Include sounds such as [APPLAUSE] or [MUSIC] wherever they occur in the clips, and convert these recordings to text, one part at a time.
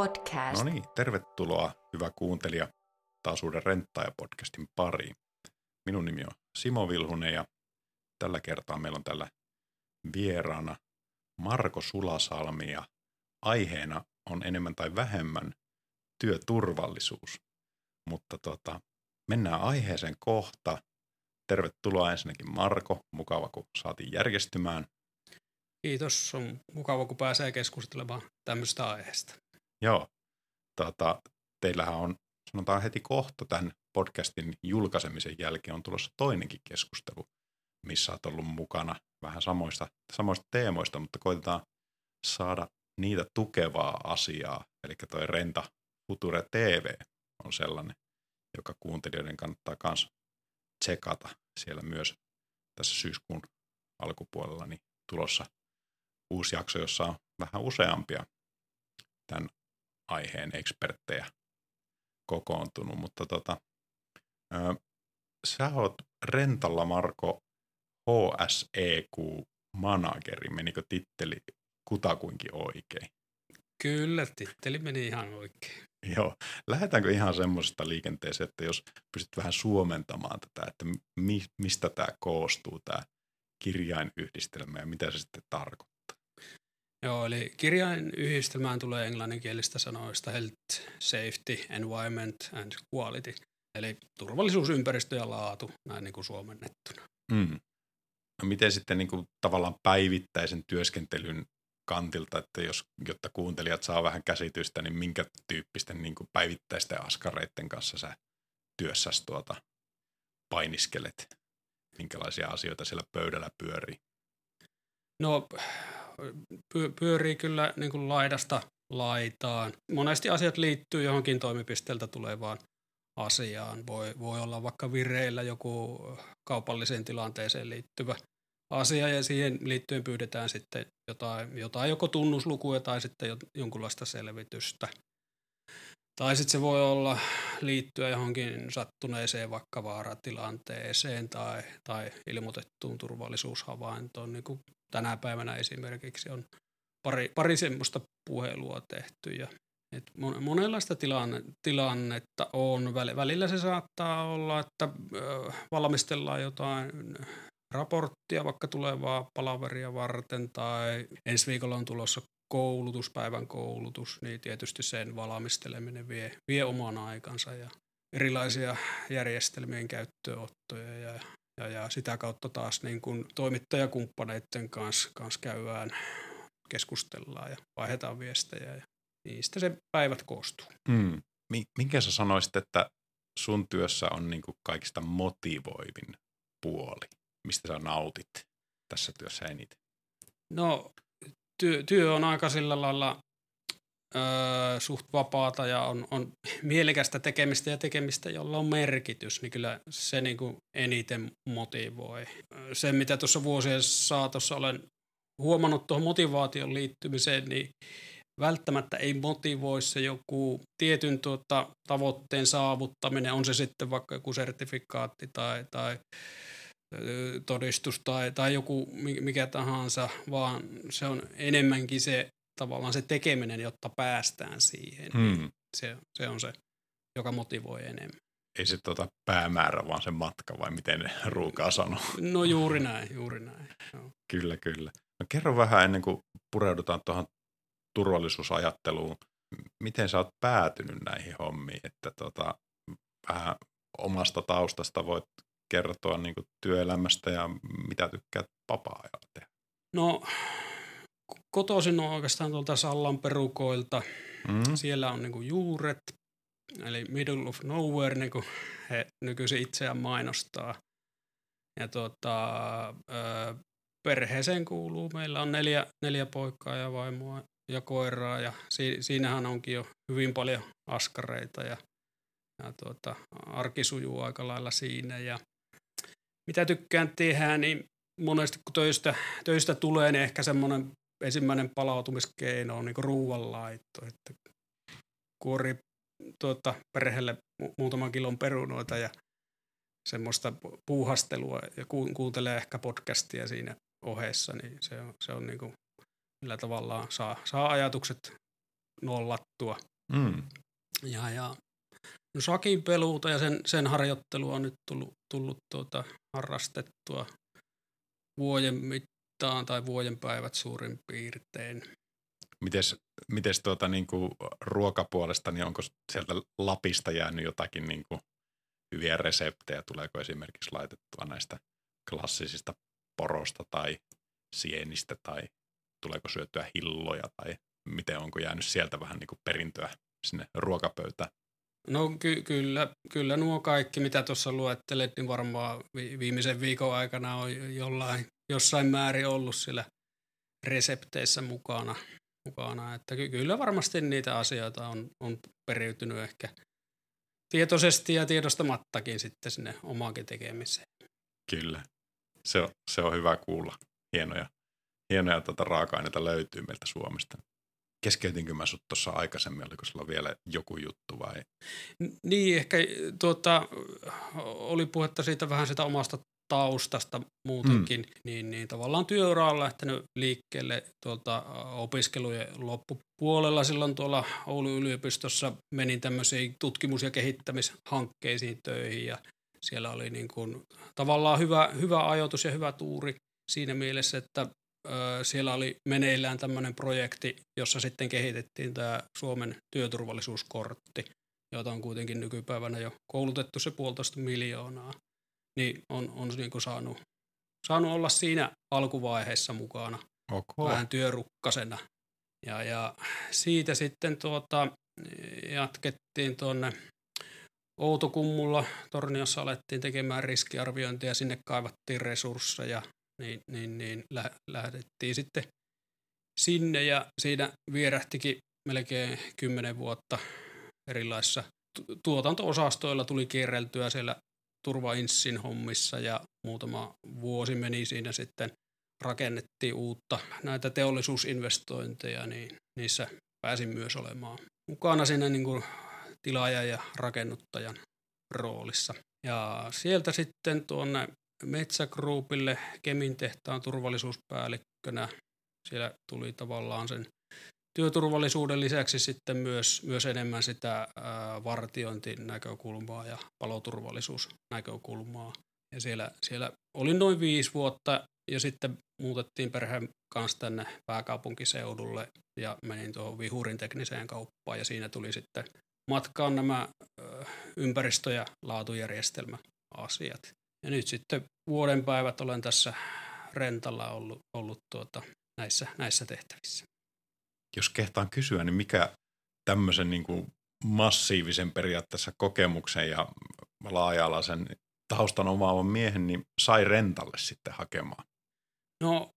podcast. No niin, tervetuloa hyvä kuuntelija taas uuden Renttaaja-podcastin pariin. Minun nimi on Simo Vilhunen ja tällä kertaa meillä on tällä vieraana Marko Sulasalmi ja aiheena on enemmän tai vähemmän työturvallisuus. Mutta tota, mennään aiheeseen kohta. Tervetuloa ensinnäkin Marko, mukava kun saatiin järjestymään. Kiitos, on mukava kun pääsee keskustelemaan tämmöistä aiheesta. Joo, tota, teillähän on, sanotaan heti kohta tämän podcastin julkaisemisen jälkeen on tulossa toinenkin keskustelu, missä olet ollut mukana vähän samoista, samoista teemoista, mutta koitetaan saada niitä tukevaa asiaa. Eli toi Renta Future TV on sellainen, joka kuuntelijoiden kannattaa myös tsekata siellä myös tässä syyskuun alkupuolella niin tulossa uusi jakso, jossa on vähän useampia tämän aiheen eksperttejä kokoontunut, mutta tota, ö, sä oot rentalla Marko HSEQ-manageri, menikö titteli kutakuinkin oikein? Kyllä, titteli meni ihan oikein. Joo. Lähdetäänkö ihan semmoisesta liikenteeseen, että jos pystyt vähän suomentamaan tätä, että mi, mistä tämä koostuu, tämä kirjainyhdistelmä ja mitä se sitten tarkoittaa? Joo, eli kirjain yhdistelmään tulee englanninkielistä sanoista health, safety, environment and quality. Eli turvallisuusympäristö ja laatu, näin niin kuin suomennettuna. Mm. No miten sitten niin kuin tavallaan päivittäisen työskentelyn kantilta, että jos, jotta kuuntelijat saa vähän käsitystä, niin minkä tyyppisten niin kuin päivittäisten askareiden kanssa sä työssäsi tuota painiskelet? Minkälaisia asioita siellä pöydällä pyörii? No pyörii kyllä niin kuin laidasta laitaan. Monesti asiat liittyy johonkin toimipisteeltä tulevaan asiaan. Voi, voi olla vaikka vireillä joku kaupalliseen tilanteeseen liittyvä asia ja siihen liittyen pyydetään sitten jotain, jotain joko tunnuslukuja tai sitten jonkunlaista selvitystä. Tai sitten se voi olla liittyä johonkin sattuneeseen vaikka vaaratilanteeseen tai, tai ilmoitettuun turvallisuushavaintoon, niin kuin tänä päivänä esimerkiksi on pari, pari semmoista puhelua tehty ja et monenlaista tilanne, tilannetta on. Välillä se saattaa olla, että valmistellaan jotain raporttia vaikka tulevaa palaveria varten tai ensi viikolla on tulossa koulutus, päivän koulutus, niin tietysti sen valmisteleminen vie, vie oman aikansa ja erilaisia järjestelmien käyttöönottoja ja ja, ja sitä kautta taas niin kuin toimittajakumppaneiden kanssa, kanssa käydään, keskustellaan ja vaihdetaan viestejä ja niistä se päivät koostuu. Hmm. Minkä sä sanoisit, että sun työssä on niin kuin kaikista motivoivin puoli? Mistä sä nautit tässä työssä eniten? No työ, työ on aika sillä lailla öö, suht vapaata ja on, on mielekästä tekemistä ja tekemistä, jolla on merkitys, niin kyllä se niin kuin eniten motivoi. Se, mitä tuossa vuosien saatossa olen huomannut tuohon motivaation liittymiseen, niin välttämättä ei motivoi se joku tietyn tuota, tavoitteen saavuttaminen, on se sitten vaikka joku sertifikaatti tai, tai todistus tai, tai joku mikä tahansa, vaan se on enemmänkin se tavallaan se tekeminen, jotta päästään siihen. Hmm. Se, se on se, joka motivoi enemmän. Ei se tuota päämäärä, vaan se matka, vai miten ruukaa sanoa? No juuri näin, juuri näin. No. Kyllä, kyllä. No kerro vähän ennen kuin pureudutaan tuohon turvallisuusajatteluun. Miten sä oot päätynyt näihin hommiin, että tota, vähän omasta taustasta voit kertoa niin työelämästä ja mitä tykkäät vapaa-ajalla tehdä? No kotoisin on oikeastaan tuolta Sallan perukoilta. Mm. Siellä on niinku juuret, eli middle of nowhere, niin kuin he nykyisin itseään mainostaa. Ja tuota, perheeseen kuuluu, meillä on neljä, neljä poikaa ja vaimoa ja koiraa ja si, siinähän onkin jo hyvin paljon askareita ja, ja tuota, arki sujuu aika lailla siinä ja mitä tykkään tehdä, niin monesti kun töistä, töistä tulee, niin ehkä semmoinen ensimmäinen palautumiskeino on niin ruuanlaitto, että kuori tuota, perheelle mu- muutaman kilon perunoita ja semmoista puuhastelua ja ku- kuuntelee ehkä podcastia siinä ohessa, niin se on, se on niin kuin, millä tavallaan saa, saa ajatukset nollattua Mm. Ja, ja no sakin peluuta ja sen, sen harjoittelu on nyt tullut, tullut tuota, harrastettua vuoden mittaan tai vuoden päivät suurin piirtein. Mites, mites tuota, niin kuin ruokapuolesta, niin onko sieltä Lapista jäänyt jotakin niin kuin hyviä reseptejä? Tuleeko esimerkiksi laitettua näistä klassisista porosta tai sienistä tai tuleeko syötyä hilloja tai miten onko jäänyt sieltä vähän niin kuin perintöä sinne ruokapöytään? No ky- kyllä, kyllä nuo kaikki, mitä tuossa luettelet, niin varmaan vi- viimeisen viikon aikana on jollain, jossain määrin ollut siellä resepteissä mukana. mukana. Että ky- kyllä varmasti niitä asioita on, on periytynyt ehkä tietoisesti ja tiedostamattakin sitten sinne omaankin tekemiseen. Kyllä, se on, se on hyvä kuulla. Hienoja, hienoja tuota raaka-aineita löytyy meiltä Suomesta. Keskeytinkö mä sut tuossa aikaisemmin, oliko sulla vielä joku juttu vai? Niin, ehkä tuota, oli puhetta siitä vähän sitä omasta taustasta muutenkin, mm. niin, niin tavallaan työura on lähtenyt liikkeelle tuolta opiskelujen loppupuolella. Silloin tuolla Oulun yliopistossa menin tämmöisiin tutkimus- ja kehittämishankkeisiin töihin ja siellä oli niin kuin, tavallaan hyvä, hyvä ajoitus ja hyvä tuuri siinä mielessä, että ö, siellä oli meneillään tämmöinen projekti, jossa sitten kehitettiin tämä Suomen työturvallisuuskortti, jota on kuitenkin nykypäivänä jo koulutettu se puolitoista miljoonaa niin on, on niin kuin saanut, saanut olla siinä alkuvaiheessa mukana okay. vähän työrukkasena. Ja, ja siitä sitten tuota, jatkettiin tuonne Outokummulla Torniossa alettiin tekemään riskiarviointia, sinne kaivattiin resursseja, niin, niin, niin lä- lähdettiin sitten sinne ja siinä vierähtikin melkein kymmenen vuotta erilaisissa tuotanto-osastoilla tuli kierreltyä siellä turvainssin hommissa ja muutama vuosi meni siinä sitten rakennettiin uutta näitä teollisuusinvestointeja, niin niissä pääsin myös olemaan mukana siinä niin kuin tilaajan ja rakennuttajan roolissa. Ja sieltä sitten tuonne Metsä Groupille Kemin tehtaan turvallisuuspäällikkönä. Siellä tuli tavallaan sen työturvallisuuden lisäksi sitten myös, myös enemmän sitä vartiointinäkökulmaa ja paloturvallisuusnäkökulmaa. Ja siellä, siellä olin noin viisi vuotta ja sitten muutettiin perheen kanssa tänne pääkaupunkiseudulle ja menin tuohon Vihurin tekniseen kauppaan ja siinä tuli sitten matkaan nämä ympäristö- ja laatujärjestelmäasiat. Ja nyt sitten vuoden päivät olen tässä rentalla ollut, ollut tuota, näissä, näissä tehtävissä jos kehtaan kysyä, niin mikä tämmöisen niin kuin massiivisen periaatteessa kokemuksen ja laaja-alaisen taustan omaavan miehen niin sai rentalle sitten hakemaan? No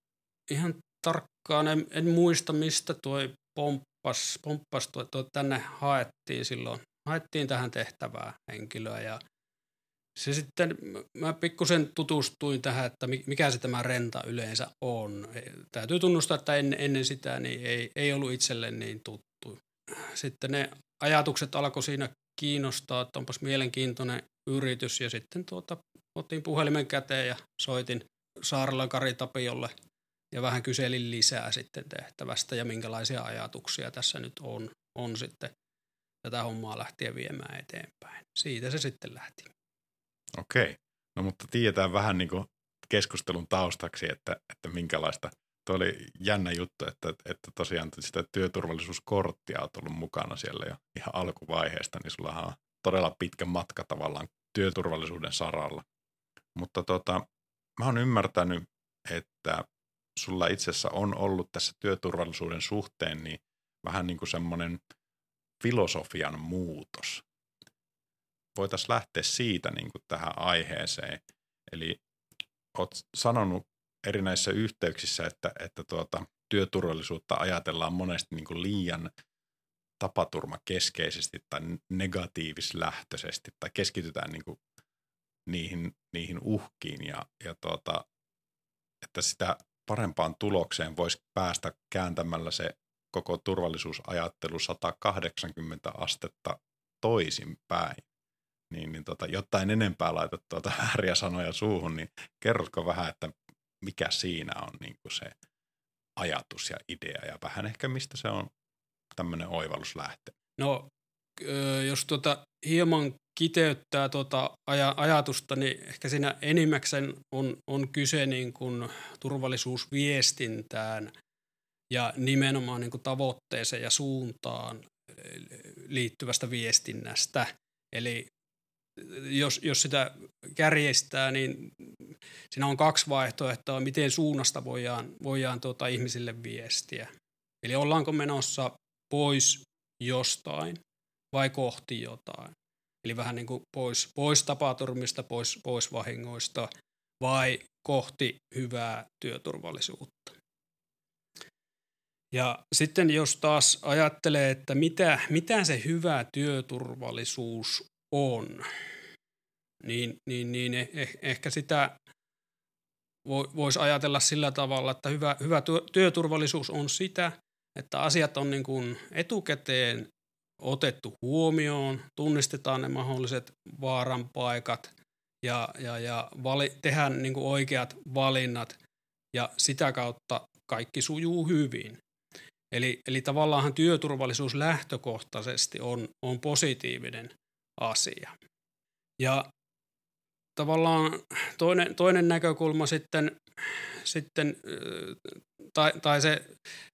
ihan tarkkaan en, en muista, mistä tuo pomppas, pomppas tuo, tuo tänne haettiin silloin. Haettiin tähän tehtävää henkilöä ja se sitten, mä pikkusen tutustuin tähän, että mikä se tämä renta yleensä on. E, täytyy tunnustaa, että ennen, ennen sitä niin ei, ei ollut itselle niin tuttu. Sitten ne ajatukset alkoi siinä kiinnostaa, että onpas mielenkiintoinen yritys ja sitten tuota, otin puhelimen käteen ja soitin Saarella Kari Tapiolle ja vähän kyselin lisää sitten tehtävästä ja minkälaisia ajatuksia tässä nyt on, on sitten tätä hommaa lähtien viemään eteenpäin. Siitä se sitten lähti. Okei. No mutta tiedetään vähän niin kuin keskustelun taustaksi, että, että minkälaista. Tuo oli jännä juttu, että, että tosiaan sitä työturvallisuuskorttia on ollut mukana siellä jo ihan alkuvaiheesta, niin sulla on todella pitkä matka tavallaan työturvallisuuden saralla. Mutta tota, mä oon ymmärtänyt, että sulla itse asiassa on ollut tässä työturvallisuuden suhteen niin vähän niin kuin semmoinen filosofian muutos voitaisiin lähteä siitä niin kuin tähän aiheeseen. Eli olet sanonut erinäisissä yhteyksissä, että, että tuota, työturvallisuutta ajatellaan monesti niin kuin liian tapaturmakeskeisesti tai negatiivislähtöisesti tai keskitytään niin kuin niihin, niihin uhkiin ja, ja tuota, että sitä parempaan tulokseen voisi päästä kääntämällä se koko turvallisuusajattelu 180 astetta toisinpäin niin, niin tota, jotta en enempää laita tuota [LAUGHS] vääriä sanoja suuhun, niin kerrotko vähän, että mikä siinä on niin kuin se ajatus ja idea ja vähän ehkä mistä se on tämmöinen oivallus lähtenyt? No, jos tuota hieman kiteyttää tuota aj- ajatusta, niin ehkä siinä enimmäkseen on, on kyse niin kuin turvallisuusviestintään ja nimenomaan niin kuin tavoitteeseen ja suuntaan liittyvästä viestinnästä. Eli jos, jos sitä kärjestää, niin siinä on kaksi vaihtoehtoa, miten suunnasta voidaan, voidaan tuota ihmisille viestiä. Eli ollaanko menossa pois jostain vai kohti jotain. Eli vähän niin kuin pois, pois tapaturmista, pois, pois vahingoista vai kohti hyvää työturvallisuutta. Ja sitten jos taas ajattelee, että mitä, mitä se hyvä työturvallisuus on, niin, niin, niin eh, ehkä sitä voisi ajatella sillä tavalla, että hyvä, hyvä työturvallisuus on sitä, että asiat on niin kuin etukäteen otettu huomioon, tunnistetaan ne mahdolliset vaaran paikat ja, ja, ja vali, tehdään niin kuin oikeat valinnat ja sitä kautta kaikki sujuu hyvin. Eli, eli tavallaan työturvallisuus lähtökohtaisesti on, on positiivinen asia. Ja tavallaan toinen, toinen näkökulma sitten, sitten tai, tai se,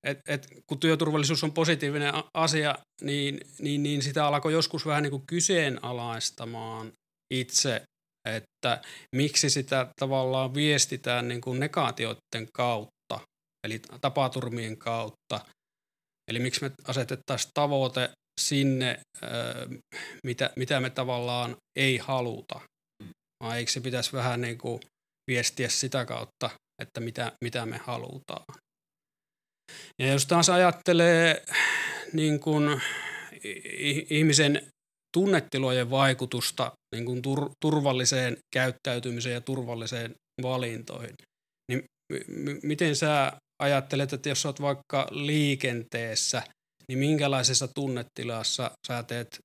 että et, kun työturvallisuus on positiivinen asia, niin, niin, niin sitä alkoi joskus vähän niin kuin kyseenalaistamaan itse, että miksi sitä tavallaan viestitään niin kuin negaatioiden kautta, eli tapaturmien kautta. Eli miksi me asetettaisiin tavoite sinne, mitä, mitä me tavallaan ei haluta. Vai eikö se pitäisi vähän niin kuin viestiä sitä kautta, että mitä, mitä me halutaan. Ja jos taas ajattelee niin kuin ihmisen tunnetilojen vaikutusta niin kuin tur, turvalliseen käyttäytymiseen ja turvalliseen valintoihin, niin m- miten sä ajattelet, että jos olet vaikka liikenteessä, niin minkälaisessa tunnetilassa sä teet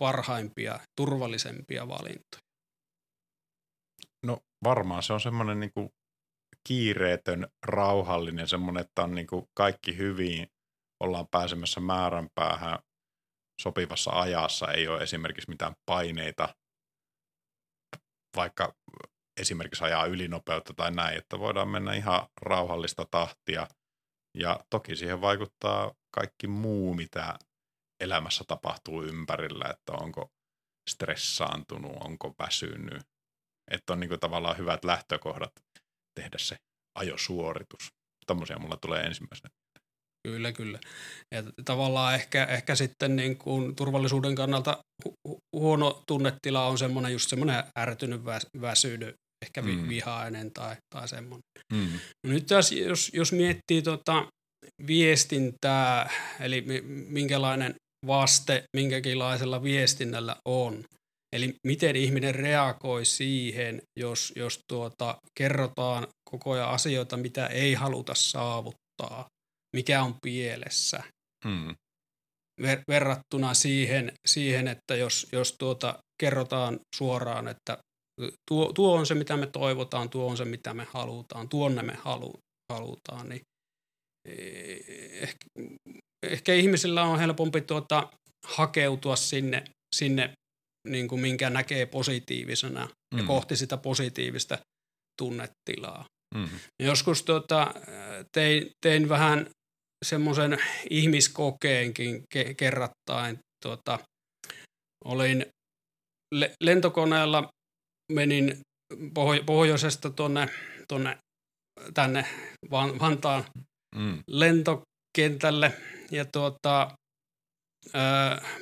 parhaimpia, turvallisempia valintoja? No varmaan se on semmoinen niin kuin kiireetön, rauhallinen, semmoinen, että on niin kuin kaikki hyvin, ollaan pääsemässä määränpäähän sopivassa ajassa, ei ole esimerkiksi mitään paineita, vaikka esimerkiksi ajaa ylinopeutta tai näin, että voidaan mennä ihan rauhallista tahtia. Ja toki siihen vaikuttaa kaikki muu, mitä elämässä tapahtuu ympärillä, että onko stressaantunut, onko väsynyt. Että on niin kuin tavallaan hyvät lähtökohdat tehdä se ajosuoritus. Tämmöisiä mulla tulee ensimmäisenä. Kyllä, kyllä. Ja tavallaan ehkä, ehkä sitten niin kuin turvallisuuden kannalta hu- huono tunnetila on semmoinen just semmoinen ärtynyt, väsynyt, ehkä mm. vihainen tai, tai semmoinen. Mm. No nyt taas, jos, jos miettii tota viestintää, eli minkälainen vaste minkäkinlaisella viestinnällä on, Eli miten ihminen reagoi siihen, jos, jos tuota, kerrotaan koko ajan asioita, mitä ei haluta saavuttaa, mikä on pielessä. Hmm. Ver, verrattuna siihen, siihen, että jos, jos tuota, kerrotaan suoraan, että tuo, tuo on se, mitä me toivotaan, tuo on se, mitä me halutaan, tuonne me halu, halutaan, niin ehkä, ehkä ihmisillä on helpompi tuota, hakeutua sinne, sinne niin kuin minkä näkee positiivisena mm. ja kohti sitä positiivista tunnetilaa. Mm. Joskus tota, tein, tein vähän semmoisen ihmiskokeenkin ke- kerrattain. Tota, olin le- lentokoneella, menin poh- pohjoisesta tuonne, tonne, tänne Van- Vantaan mm. lentokentälle ja tuota,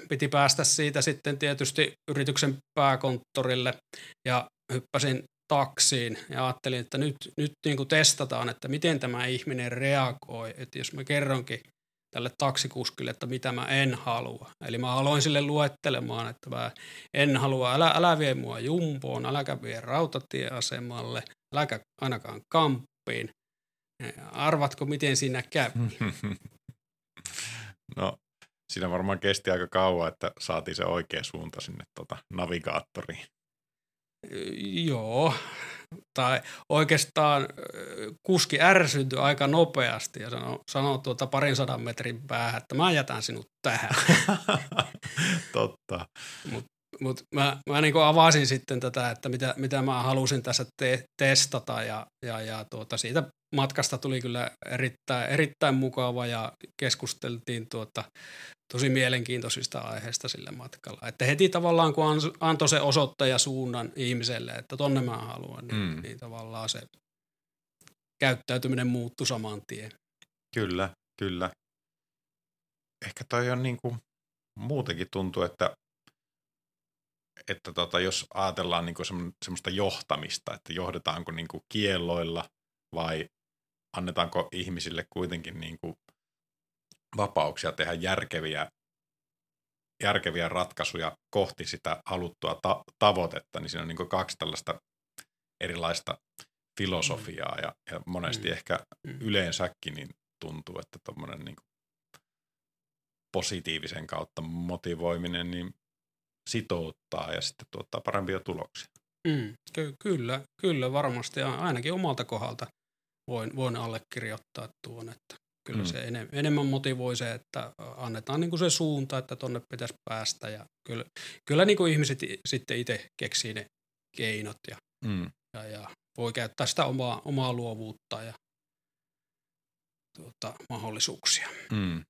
piti päästä siitä sitten tietysti yrityksen pääkonttorille ja hyppäsin taksiin ja ajattelin, että nyt, nyt niin kuin testataan, että miten tämä ihminen reagoi, että jos mä kerronkin tälle taksikuskille, että mitä mä en halua. Eli mä aloin sille luettelemaan, että mä en halua, älä, älä vie mua jumpoon, äläkä vie rautatieasemalle, äläkä ainakaan kamppiin. Arvatko, miten siinä kävi? [LAUGHS] No siinä varmaan kesti aika kauan, että saatiin se oikea suunta sinne tota, navigaattoriin. Joo, tota, oikeastaan kuski ärsyntyi aika nopeasti ja sanoi, sanoi tuota parin sadan metrin päähän, että mä jätän sinut tähän. [LAUGHS] Totta. Mutta mut mä, mä niin avasin sitten tätä, että mitä, mitä mä halusin tässä te- testata ja, ja, ja tuota, siitä matkasta tuli kyllä erittäin, erittäin mukava ja keskusteltiin tuota, tosi mielenkiintoisista aiheista sillä matkalla. Että heti tavallaan kun antoi se osoittaja suunnan ihmiselle, että tonne mä haluan, niin, mm. niin tavallaan se käyttäytyminen muuttui saman tien. Kyllä, kyllä. Ehkä toi on niin kuin, muutenkin tuntuu, että, että tota, jos ajatellaan niin kuin semmoista johtamista, että johdetaanko niin kuin kielloilla vai annetaanko ihmisille kuitenkin niin kuin vapauksia tehdä järkeviä, järkeviä ratkaisuja kohti sitä haluttua ta- tavoitetta, niin siinä on niin kaksi tällaista erilaista filosofiaa ja, ja monesti mm. ehkä mm. yleensäkin niin tuntuu, että tuommoinen niin positiivisen kautta motivoiminen niin sitouttaa ja sitten tuottaa parempia tuloksia. Mm, ky- kyllä, kyllä varmasti. Ainakin omalta kohdalta voin, voin allekirjoittaa tuon, että kyllä mm. se enem, enemmän motivoi se, että annetaan niin kuin se suunta, että tonne pitäisi päästä ja kyllä, kyllä niin kuin ihmiset sitten itse keksii ne keinot ja, mm. ja, ja voi käyttää sitä omaa, omaa luovuutta ja tuota, mahdollisuuksia. Mm.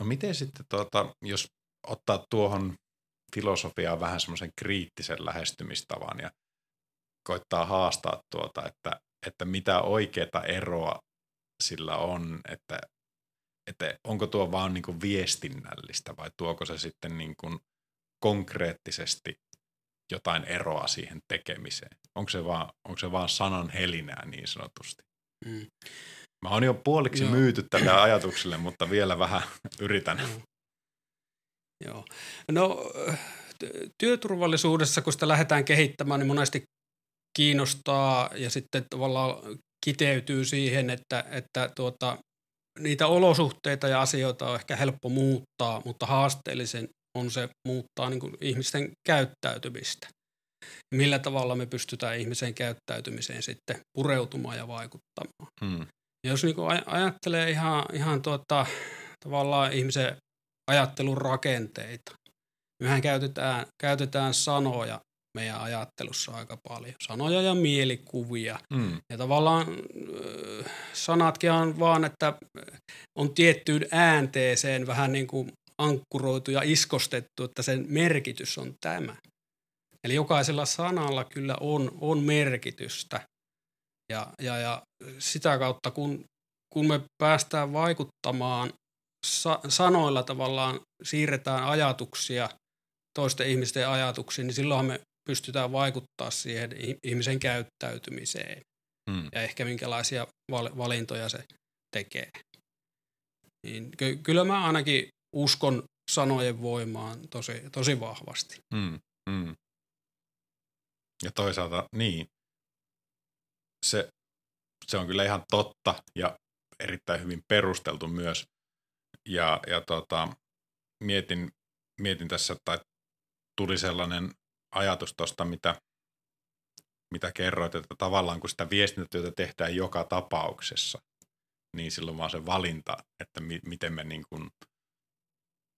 No miten sitten, tuota, jos ottaa tuohon filosofiaan vähän semmoisen kriittisen lähestymistavan ja koittaa haastaa tuota, että, että mitä oikeaa eroa sillä on, että, että onko tuo vaan niin kuin viestinnällistä vai tuoko se sitten niin kuin konkreettisesti jotain eroa siihen tekemiseen? Onko se vaan, onko se vaan sanan helinää niin sanotusti? Mm. Mä oon jo puoliksi Joo. myyty tälle ajatukselle, mutta vielä vähän yritän. Joo. Joo. No työturvallisuudessa, kun sitä lähdetään kehittämään, niin monesti kiinnostaa ja sitten tavallaan kiteytyy siihen, että, että tuota, niitä olosuhteita ja asioita on ehkä helppo muuttaa, mutta haasteellisen on se muuttaa niin kuin ihmisten käyttäytymistä. Millä tavalla me pystytään ihmisen käyttäytymiseen sitten pureutumaan ja vaikuttamaan. Hmm. Ja jos niin kuin ajattelee ihan, ihan tuota, tavallaan ihmisen ajattelun rakenteita, mehän käytetään, käytetään sanoja meidän ajattelussa aika paljon. Sanoja ja mielikuvia. Mm. Ja tavallaan sanatkin on vaan, että on tiettyyn äänteeseen vähän niin kuin ankkuroitu ja iskostettu, että sen merkitys on tämä. Eli jokaisella sanalla kyllä on, on merkitystä. Ja, ja, ja sitä kautta, kun, kun me päästään vaikuttamaan sa- sanoilla tavallaan, siirretään ajatuksia toisten ihmisten ajatuksiin, niin silloin me pystytään vaikuttaa siihen ihmisen käyttäytymiseen hmm. ja ehkä minkälaisia valintoja se tekee. Niin ky- kyllä mä ainakin uskon sanojen voimaan tosi, tosi vahvasti. Hmm. Hmm. Ja toisaalta niin, se, se on kyllä ihan totta ja erittäin hyvin perusteltu myös. Ja, ja tota, mietin, mietin tässä, tai tuli sellainen ajatus tuosta, mitä, mitä kerroit, että tavallaan kun sitä viestintätyötä tehdään joka tapauksessa, niin silloin vaan se valinta, että mi- miten me niin kuin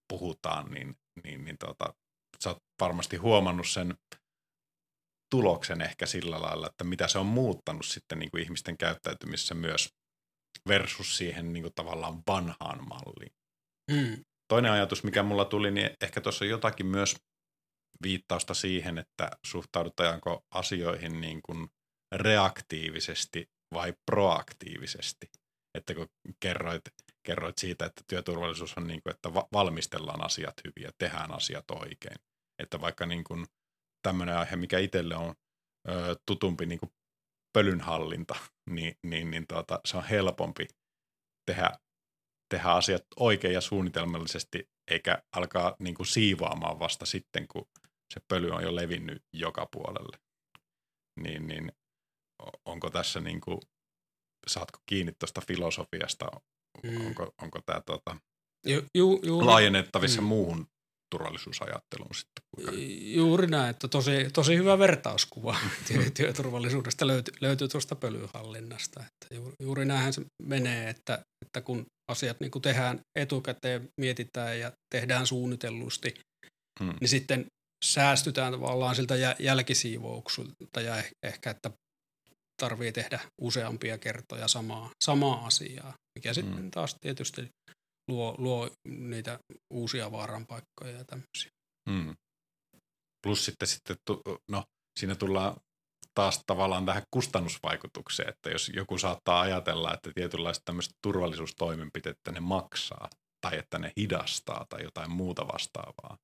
puhutaan, niin, niin, niin tota, sä oot varmasti huomannut sen tuloksen ehkä sillä lailla, että mitä se on muuttanut sitten niin kuin ihmisten käyttäytymisessä myös versus siihen niin kuin tavallaan vanhaan malliin. Mm. Toinen ajatus, mikä mulla tuli, niin ehkä tuossa on jotakin myös viittausta siihen, että suhtaudutaanko asioihin niin kuin reaktiivisesti vai proaktiivisesti. Että kun kerroit, kerroit siitä, että työturvallisuus on niin kuin, että valmistellaan asiat hyvin ja tehdään asiat oikein. Että vaikka niin kuin tämmöinen aihe, mikä itselle on ö, tutumpi niin kuin pölynhallinta, [LAUGHS] niin, niin, niin tuota, se on helpompi tehdä, tehdä asiat oikein ja suunnitelmallisesti, eikä alkaa niin kuin siivoamaan vasta sitten, kun se pöly on jo levinnyt joka puolelle. Niin, niin onko tässä niin kuin, saatko kiinni tuosta filosofiasta, mm. onko, onko tämä tuota, ju, ju, ju, laajennettavissa mm. muuhun turvallisuusajatteluun sitten Juuri näin, että tosi, tosi hyvä vertauskuva [LAUGHS] työturvallisuudesta löytyy, löytyy tuosta pölyhallinnasta. Että juuri, juuri näinhän se menee, että, että kun asiat niin tehdään etukäteen, mietitään ja tehdään suunnitellusti, hmm. niin sitten säästytään tavallaan siltä jälkisiivouksulta ja ehkä, että tarvii tehdä useampia kertoja samaa, samaa asiaa, mikä sitten hmm. taas tietysti luo, luo niitä uusia vaaranpaikkoja ja tämmöisiä. Hmm. Plus sitten, sitten no, siinä tullaan taas tavallaan tähän kustannusvaikutukseen, että jos joku saattaa ajatella, että tietynlaiset tämmöiset turvallisuustoimenpiteet, että ne maksaa tai että ne hidastaa tai jotain muuta vastaavaa,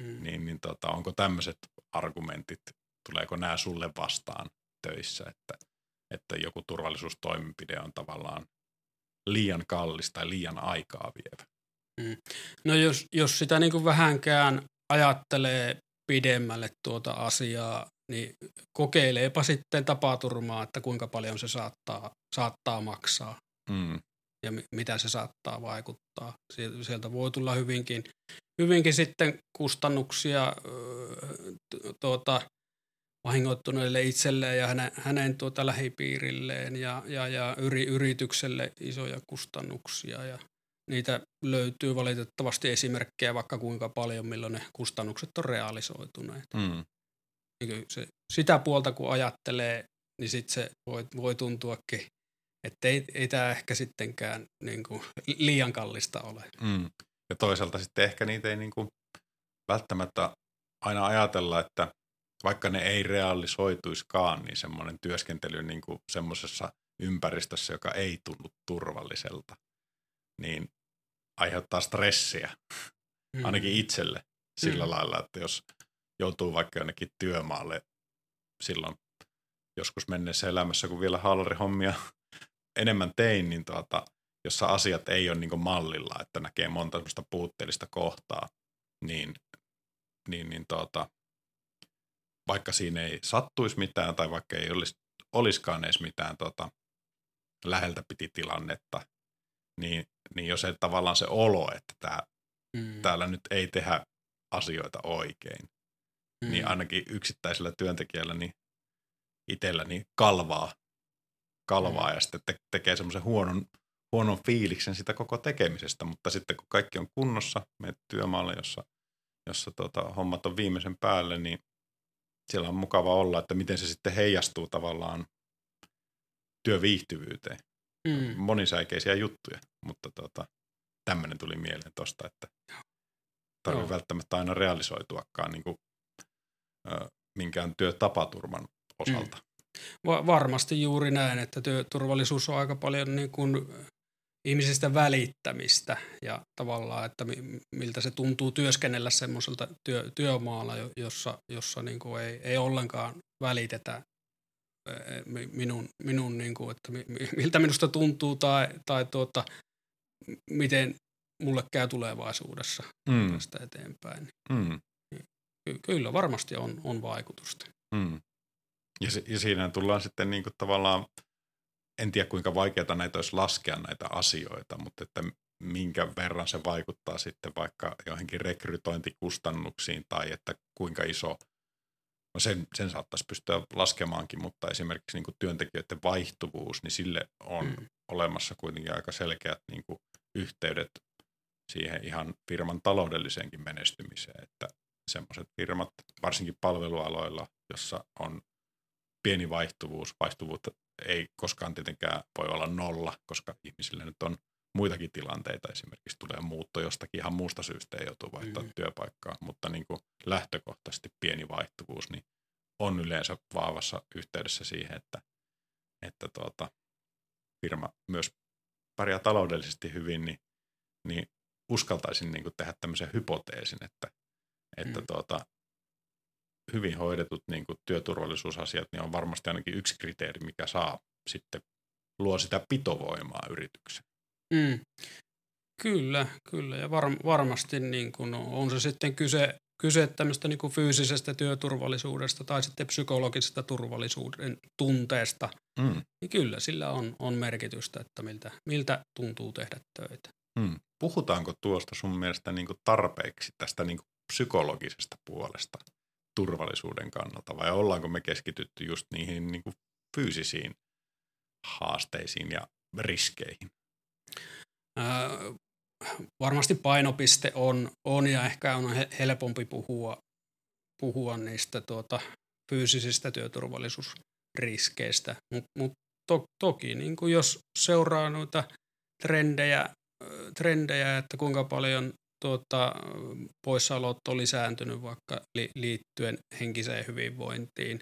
mm. niin, niin tota, onko tämmöiset argumentit, tuleeko nämä sulle vastaan töissä, että, että joku turvallisuustoimenpide on tavallaan liian kallis tai liian aikaa vievä? Mm. No jos, jos sitä niin kuin vähänkään ajattelee pidemmälle tuota asiaa, niin kokeileepa sitten tapaturmaa, että kuinka paljon se saattaa, saattaa maksaa mm. ja mi- mitä se saattaa vaikuttaa. Sieltä voi tulla hyvinkin, hyvinkin sitten kustannuksia tuota, vahingoittuneille itselleen ja hänen, hänen tuota lähipiirilleen ja, ja, ja yri, yritykselle isoja kustannuksia ja niitä löytyy valitettavasti esimerkkejä vaikka kuinka paljon, milloin ne kustannukset on realisoituneet. Mm. Se, sitä puolta kun ajattelee, niin sitten se voi, voi tuntuakin, että ei, ei tämä ehkä sittenkään niin kuin, liian kallista ole. Mm. Ja toisaalta sitten ehkä niitä ei niin kuin välttämättä aina ajatella, että vaikka ne ei realisoituiskaan, niin semmoinen työskentely niin kuin semmoisessa ympäristössä, joka ei tunnu turvalliselta, niin aiheuttaa stressiä, mm. ainakin itselle sillä mm. lailla, että jos joutuu vaikka jonnekin työmaalle silloin joskus menneessä elämässä, kun vielä haalarihommia [LAUGHS] enemmän tein, niin tuota, jossa asiat ei ole niin mallilla, että näkee monta semmoista puutteellista kohtaa, niin, niin, niin tuota, vaikka siinä ei sattuisi mitään tai vaikka ei olisi, olisikaan edes mitään tuota, läheltä piti tilannetta, niin, niin jos ei tavallaan se olo, että tää, mm. täällä nyt ei tehdä asioita oikein, niin mm. niin ainakin yksittäisellä työntekijällä niin itsellä niin kalvaa, kalvaa mm. ja sitten te- tekee semmoisen huonon, huonon fiiliksen sitä koko tekemisestä, mutta sitten kun kaikki on kunnossa, menet työmaalle, jossa, jossa tota, hommat on viimeisen päälle, niin siellä on mukava olla, että miten se sitten heijastuu tavallaan työviihtyvyyteen. Mm. Monisäikeisiä juttuja, mutta tota, tämmöinen tuli mieleen tuosta, että tarvii välttämättä aina realisoituakaan niin kuin, ö, minkään työtapaturman osalta. Mm. Va- varmasti juuri näin, että työturvallisuus on aika paljon niin kuin ihmisistä välittämistä ja tavallaan, että miltä se tuntuu työskennellä semmoiselta työ, työmaalla, jossa, jossa niin kuin ei, ei ollenkaan välitetä minun, minun niin kuin, että miltä minusta tuntuu tai, tai tuota, miten mulle käy tulevaisuudessa mm. tästä eteenpäin. Mm. Ky- kyllä varmasti on, on vaikutusta. Mm. Ja, ja siinä tullaan sitten niin kuin tavallaan en tiedä kuinka vaikeaa näitä olisi laskea näitä asioita, mutta että minkä verran se vaikuttaa sitten vaikka joihinkin rekrytointikustannuksiin tai että kuinka iso, no sen, sen saattaisi pystyä laskemaankin, mutta esimerkiksi niin työntekijöiden vaihtuvuus, niin sille on mm. olemassa kuitenkin aika selkeät niin kuin yhteydet siihen ihan firman taloudelliseenkin menestymiseen, että semmoiset firmat, varsinkin palvelualoilla, jossa on pieni vaihtuvuus, vaihtuvuutta ei koskaan tietenkään voi olla nolla, koska ihmisille nyt on muitakin tilanteita. Esimerkiksi tulee muutto jostakin ihan muusta syystä ja joutuu vaihtamaan mm. työpaikkaa, mutta niin kuin lähtökohtaisesti pieni vaihtuvuus niin on yleensä vahvassa yhteydessä siihen, että, että tuota, firma myös pärjää taloudellisesti hyvin, niin, niin uskaltaisin niin kuin tehdä tämmöisen hypoteesin, että, että mm. tuota, hyvin hoidetut niin kuin työturvallisuusasiat, niin on varmasti ainakin yksi kriteeri, mikä saa sitten luo sitä pitovoimaa yrityksen. Mm. Kyllä, kyllä. Ja var, varmasti niin kuin on se sitten kyse, kyse tämmöistä niin kuin fyysisestä työturvallisuudesta tai sitten psykologisesta turvallisuuden tunteesta, mm. niin kyllä sillä on, on merkitystä, että miltä, miltä tuntuu tehdä töitä. Mm. Puhutaanko tuosta sun mielestä niin kuin tarpeeksi tästä niin kuin psykologisesta puolesta turvallisuuden kannalta vai ollaanko me keskitytty just niihin niin kuin fyysisiin haasteisiin ja riskeihin? Äh, varmasti painopiste on, on ja ehkä on helpompi puhua, puhua niistä tuota, fyysisistä työturvallisuusriskeistä, mutta mut to, toki niin kuin jos seuraa noita trendejä, trendejä, että kuinka paljon tuota, poissaolot on lisääntynyt vaikka li, liittyen henkiseen hyvinvointiin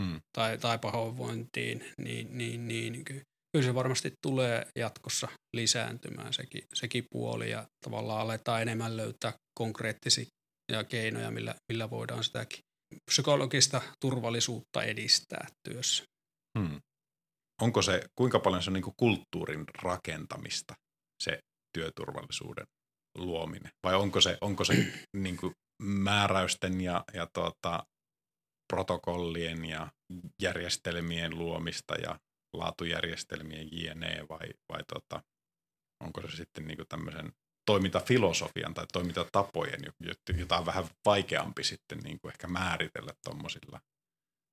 hmm. tai, tai pahoinvointiin, niin, niin, niin kyllä se varmasti tulee jatkossa lisääntymään sekin, sekin puoli ja tavallaan aletaan enemmän löytää konkreettisia keinoja, millä, millä voidaan sitäkin psykologista turvallisuutta edistää työssä. Hmm. Onko se, kuinka paljon se on niin kulttuurin rakentamista, se työturvallisuuden luominen? Vai onko se, onko se [CLEARS THROAT] niin kuin määräysten ja, ja tuota, protokollien ja järjestelmien luomista ja laatujärjestelmien jne. vai, vai tota, onko se sitten niin kuin tämmöisen toimintafilosofian tai toimintatapojen, jota on vähän vaikeampi sitten niin kuin ehkä määritellä tuommoisilla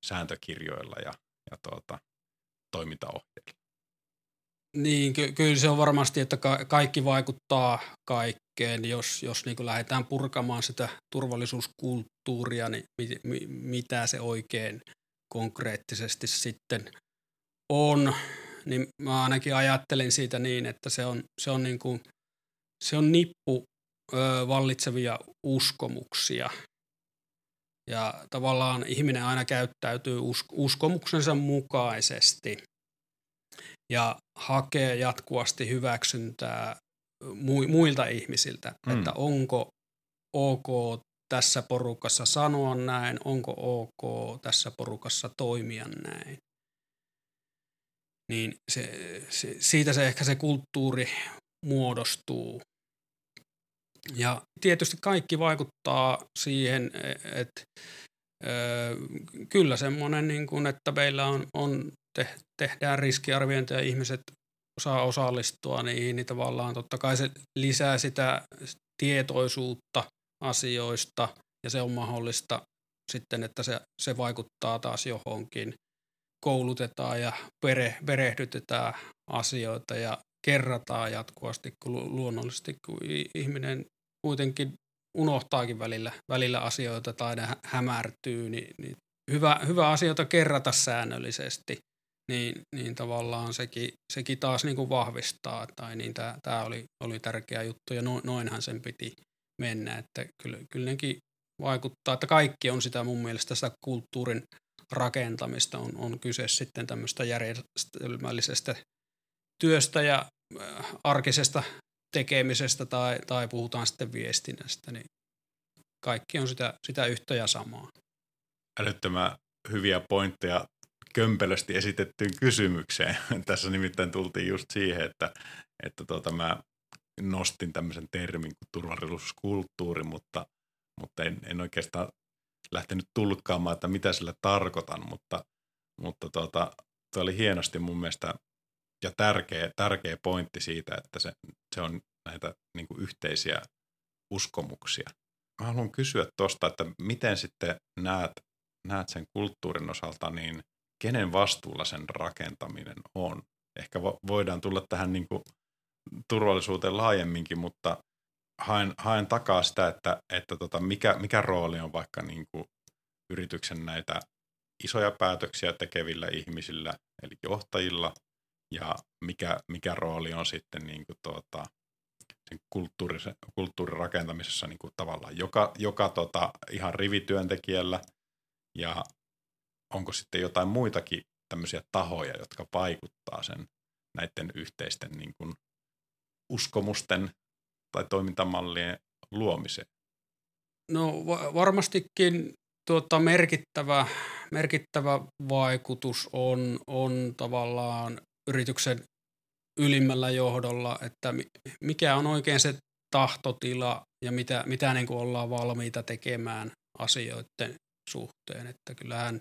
sääntökirjoilla ja, ja tuota, toimintaohjeilla. Niin, ky- kyllä se on varmasti, että ka- kaikki vaikuttaa kaikkeen. Jos, jos niin kuin lähdetään purkamaan sitä turvallisuuskulttuuria, niin mi- mi- mitä se oikein konkreettisesti sitten on, niin mä ainakin ajattelin siitä niin, että se on, se on, niin kuin, se on nippu ö, vallitsevia uskomuksia. Ja tavallaan ihminen aina käyttäytyy us- uskomuksensa mukaisesti ja hakee jatkuvasti hyväksyntää mu- muilta ihmisiltä, mm. että onko ok tässä porukassa sanoa näin, onko ok tässä porukassa toimia näin niin se, se, siitä se ehkä se kulttuuri muodostuu. Ja tietysti kaikki vaikuttaa siihen, että kyllä semmoinen, niin kuin, että meillä on, on te, tehdään riskiarviointia ja ihmiset osaa osallistua niihin, niin tavallaan totta kai se lisää sitä tietoisuutta asioista ja se on mahdollista sitten, että se, se vaikuttaa taas johonkin. Koulutetaan ja pere, perehdytetään asioita ja kerrataan jatkuvasti, kun luonnollisesti kun ihminen kuitenkin unohtaakin välillä, välillä asioita tai ne hämärtyy, niin, niin hyvä, hyvä asioita kerrata säännöllisesti, niin, niin tavallaan sekin, sekin taas niin kuin vahvistaa, tai niin tämä oli, oli tärkeä juttu ja no, noinhan sen piti mennä, että kyllä, kyllä nekin vaikuttaa, että kaikki on sitä mun mielestä sitä kulttuurin rakentamista, on, on kyse sitten tämmöistä järjestelmällisestä työstä ja äh, arkisesta tekemisestä tai, tai puhutaan sitten viestinnästä, niin kaikki on sitä, sitä yhtä ja samaa. Älyttömän hyviä pointteja kömpelösti esitettyyn kysymykseen. [LAUGHS] Tässä nimittäin tultiin just siihen, että, että tuota, mä nostin tämmöisen termin kuin turvallisuuskulttuuri, mutta, mutta en, en oikeastaan lähtenyt tulkkaamaan, että mitä sillä tarkoitan, mutta, mutta tuota, tuo oli hienosti mun mielestä ja tärkeä, tärkeä pointti siitä, että se, se on näitä niin yhteisiä uskomuksia. Mä haluan kysyä tuosta, että miten sitten näet, näet sen kulttuurin osalta, niin kenen vastuulla sen rakentaminen on? Ehkä vo, voidaan tulla tähän niin kuin turvallisuuteen laajemminkin, mutta haen, haen takaa sitä, että, että tota, mikä, mikä rooli on vaikka niin kuin yrityksen näitä isoja päätöksiä tekevillä ihmisillä, eli johtajilla, ja mikä, mikä rooli on sitten niin kuin tuota, sen kulttuuri, kulttuurin rakentamisessa niin kuin tavallaan joka, joka tota, ihan rivityöntekijällä, ja onko sitten jotain muitakin tämmöisiä tahoja, jotka vaikuttaa sen näiden yhteisten niin kuin uskomusten tai toimintamallien luomiseen? No varmastikin tuota, merkittävä, merkittävä vaikutus on, on tavallaan yrityksen ylimmällä johdolla, että mikä on oikein se tahtotila ja mitä, mitä niin kuin ollaan valmiita tekemään asioiden suhteen. Että kyllähän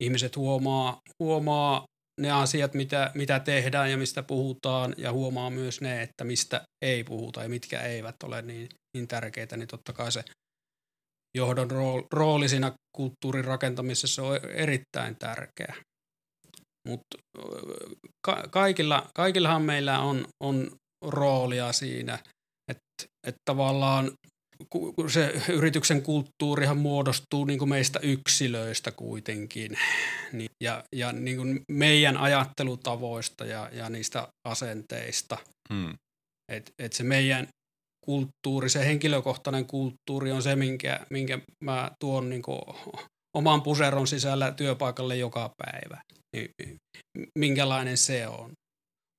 ihmiset huomaa, huomaa ne asiat, mitä, mitä tehdään ja mistä puhutaan, ja huomaa myös ne, että mistä ei puhuta ja mitkä eivät ole niin, niin tärkeitä, niin totta kai se johdon rooli siinä kulttuurin rakentamisessa on erittäin tärkeä. Mutta ka- kaikilla, kaikillahan meillä on, on roolia siinä, että et tavallaan se yrityksen kulttuurihan muodostuu niin kuin meistä yksilöistä kuitenkin niin, ja, ja niin kuin meidän ajattelutavoista ja, ja niistä asenteista. Hmm. Et, et se meidän kulttuuri, se henkilökohtainen kulttuuri on se, minkä, minkä mä tuon niin kuin oman puseron sisällä työpaikalle joka päivä. Niin, minkälainen se on?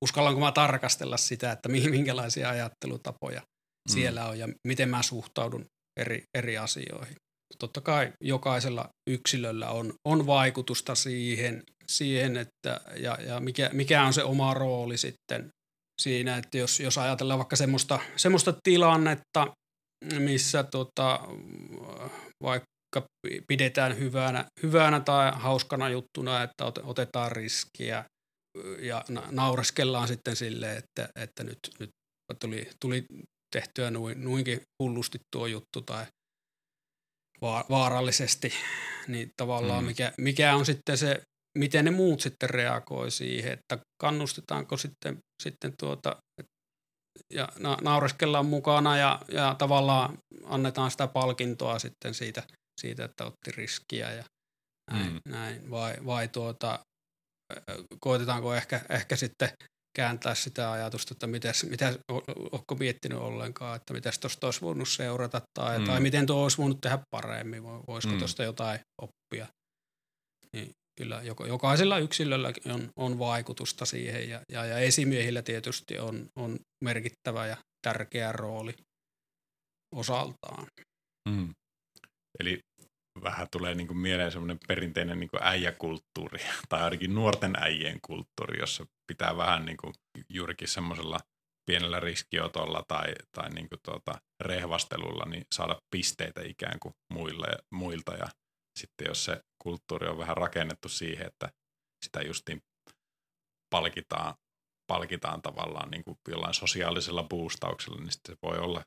Uskallanko mä tarkastella sitä, että minkälaisia ajattelutapoja mm. siellä on ja miten mä suhtaudun eri, eri asioihin. Totta kai jokaisella yksilöllä on, on vaikutusta siihen, siihen että, ja, ja mikä, mikä on se oma rooli sitten siinä, että jos, jos ajatellaan vaikka semmoista, semmoista tilannetta, missä tota, vaikka pidetään hyvänä, hyvänä tai hauskana juttuna, että otetaan riskiä ja naureskellaan sitten sille, että, että nyt, nyt tuli, tuli tehtyä noin, noinkin hullusti tuo juttu tai vaarallisesti, niin tavallaan mm. mikä, mikä on sitten se, miten ne muut sitten reagoi siihen, että kannustetaanko sitten, sitten tuota, ja na, naureskellaan mukana ja, ja tavallaan annetaan sitä palkintoa sitten siitä, siitä että otti riskiä ja näin, mm. näin. vai, vai tuota, koetetaanko ehkä, ehkä sitten kääntää sitä ajatusta, että mitäs, mitäs, onko miettinyt ollenkaan, että mitäs tuosta olisi voinut seurata tai, mm. tai miten tuo olisi voinut tehdä paremmin, voisiko mm. tuosta jotain oppia. Niin kyllä jokaisella yksilöllä on, on vaikutusta siihen ja, ja, ja esimiehillä tietysti on, on merkittävä ja tärkeä rooli osaltaan. Mm. Eli vähän tulee niin kuin mieleen semmoinen perinteinen niin kuin äijäkulttuuri, [LAUGHS] tai ainakin nuorten äijien kulttuuri, jossa pitää vähän niin kuin juurikin semmoisella pienellä riskiotolla tai, tai niin kuin tuota, rehvastelulla niin saada pisteitä ikään kuin muille, muilta. Ja sitten jos se kulttuuri on vähän rakennettu siihen, että sitä justiin palkitaan, palkitaan tavallaan niin kuin jollain sosiaalisella boostauksella, niin sitten se voi olla,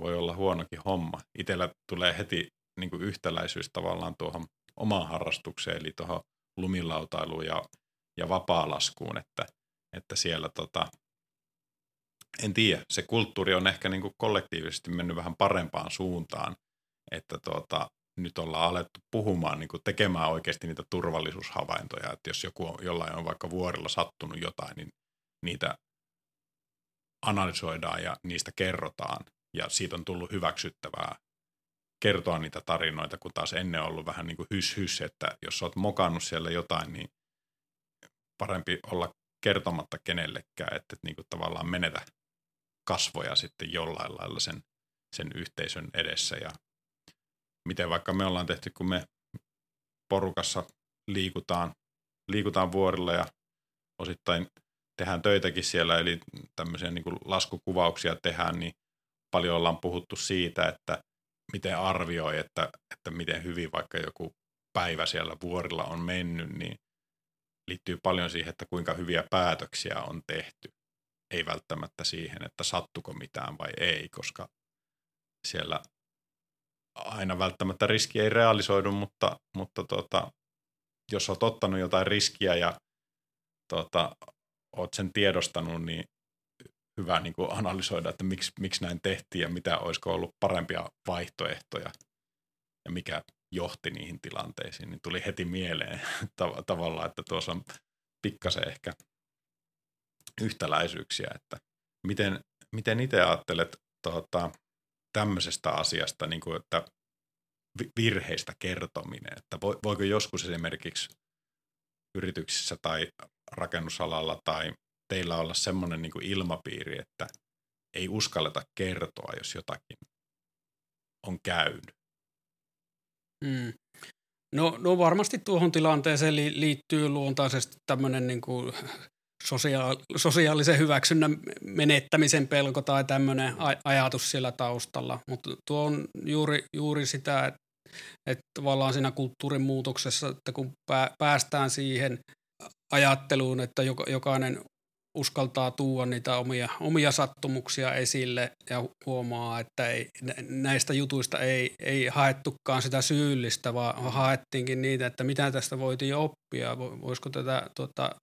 voi olla huonokin homma. Itellä tulee heti niin kuin yhtäläisyys tavallaan tuohon omaan harrastukseen, eli tuohon lumilautailuun ja, ja vapaalaskuun, että, että siellä tota, en tiedä, se kulttuuri on ehkä niin kuin kollektiivisesti mennyt vähän parempaan suuntaan, että tuota, nyt ollaan alettu puhumaan, niin kuin tekemään oikeasti niitä turvallisuushavaintoja, että jos joku on, jollain on vaikka vuorilla sattunut jotain, niin niitä analysoidaan ja niistä kerrotaan. Ja siitä on tullut hyväksyttävää kertoa niitä tarinoita, kun taas ennen on ollut vähän niin kuin hys hys, että jos olet mokannut siellä jotain, niin parempi olla kertomatta kenellekään, että niin kuin tavallaan menetä kasvoja sitten jollain lailla sen, sen yhteisön edessä. Ja miten vaikka me ollaan tehty, kun me porukassa liikutaan, liikutaan vuorilla ja osittain tehdään töitäkin siellä, eli tämmöisiä niin kuin laskukuvauksia tehdään, niin paljon ollaan puhuttu siitä, että miten arvioi, että, että miten hyvin vaikka joku päivä siellä vuorilla on mennyt, niin liittyy paljon siihen, että kuinka hyviä päätöksiä on tehty. Ei välttämättä siihen, että sattuko mitään vai ei, koska siellä aina välttämättä riski ei realisoidu, mutta, mutta tota, jos olet ottanut jotain riskiä ja tota, olet sen tiedostanut, niin hyvä niin kuin analysoida, että miksi, miksi näin tehtiin ja mitä olisiko ollut parempia vaihtoehtoja ja mikä johti niihin tilanteisiin, niin tuli heti mieleen [LAUGHS] tav- tavallaan, että tuossa on pikkasen ehkä yhtäläisyyksiä, että miten, miten itse ajattelet tuota, tämmöisestä asiasta, niin kuin, että virheistä kertominen, että voiko joskus esimerkiksi yrityksissä tai rakennusalalla tai teillä olla semmoinen niin ilmapiiri, että ei uskalleta kertoa, jos jotakin on käynyt? Mm. No, no varmasti tuohon tilanteeseen li- liittyy luontaisesti tämmöinen niin kuin sosia- sosiaalisen hyväksynnän menettämisen pelko tai tämmöinen aj- ajatus siellä taustalla. Mutta tuo on juuri, juuri sitä, että, että tavallaan siinä kulttuurin muutoksessa, että kun pää- päästään siihen ajatteluun, että joka, jokainen uskaltaa tuoda niitä omia, omia sattumuksia esille ja huomaa, että ei, näistä jutuista ei, ei haettukaan sitä syyllistä, vaan haettiinkin niitä, että mitä tästä voitiin oppia, voisiko tätä, tuota,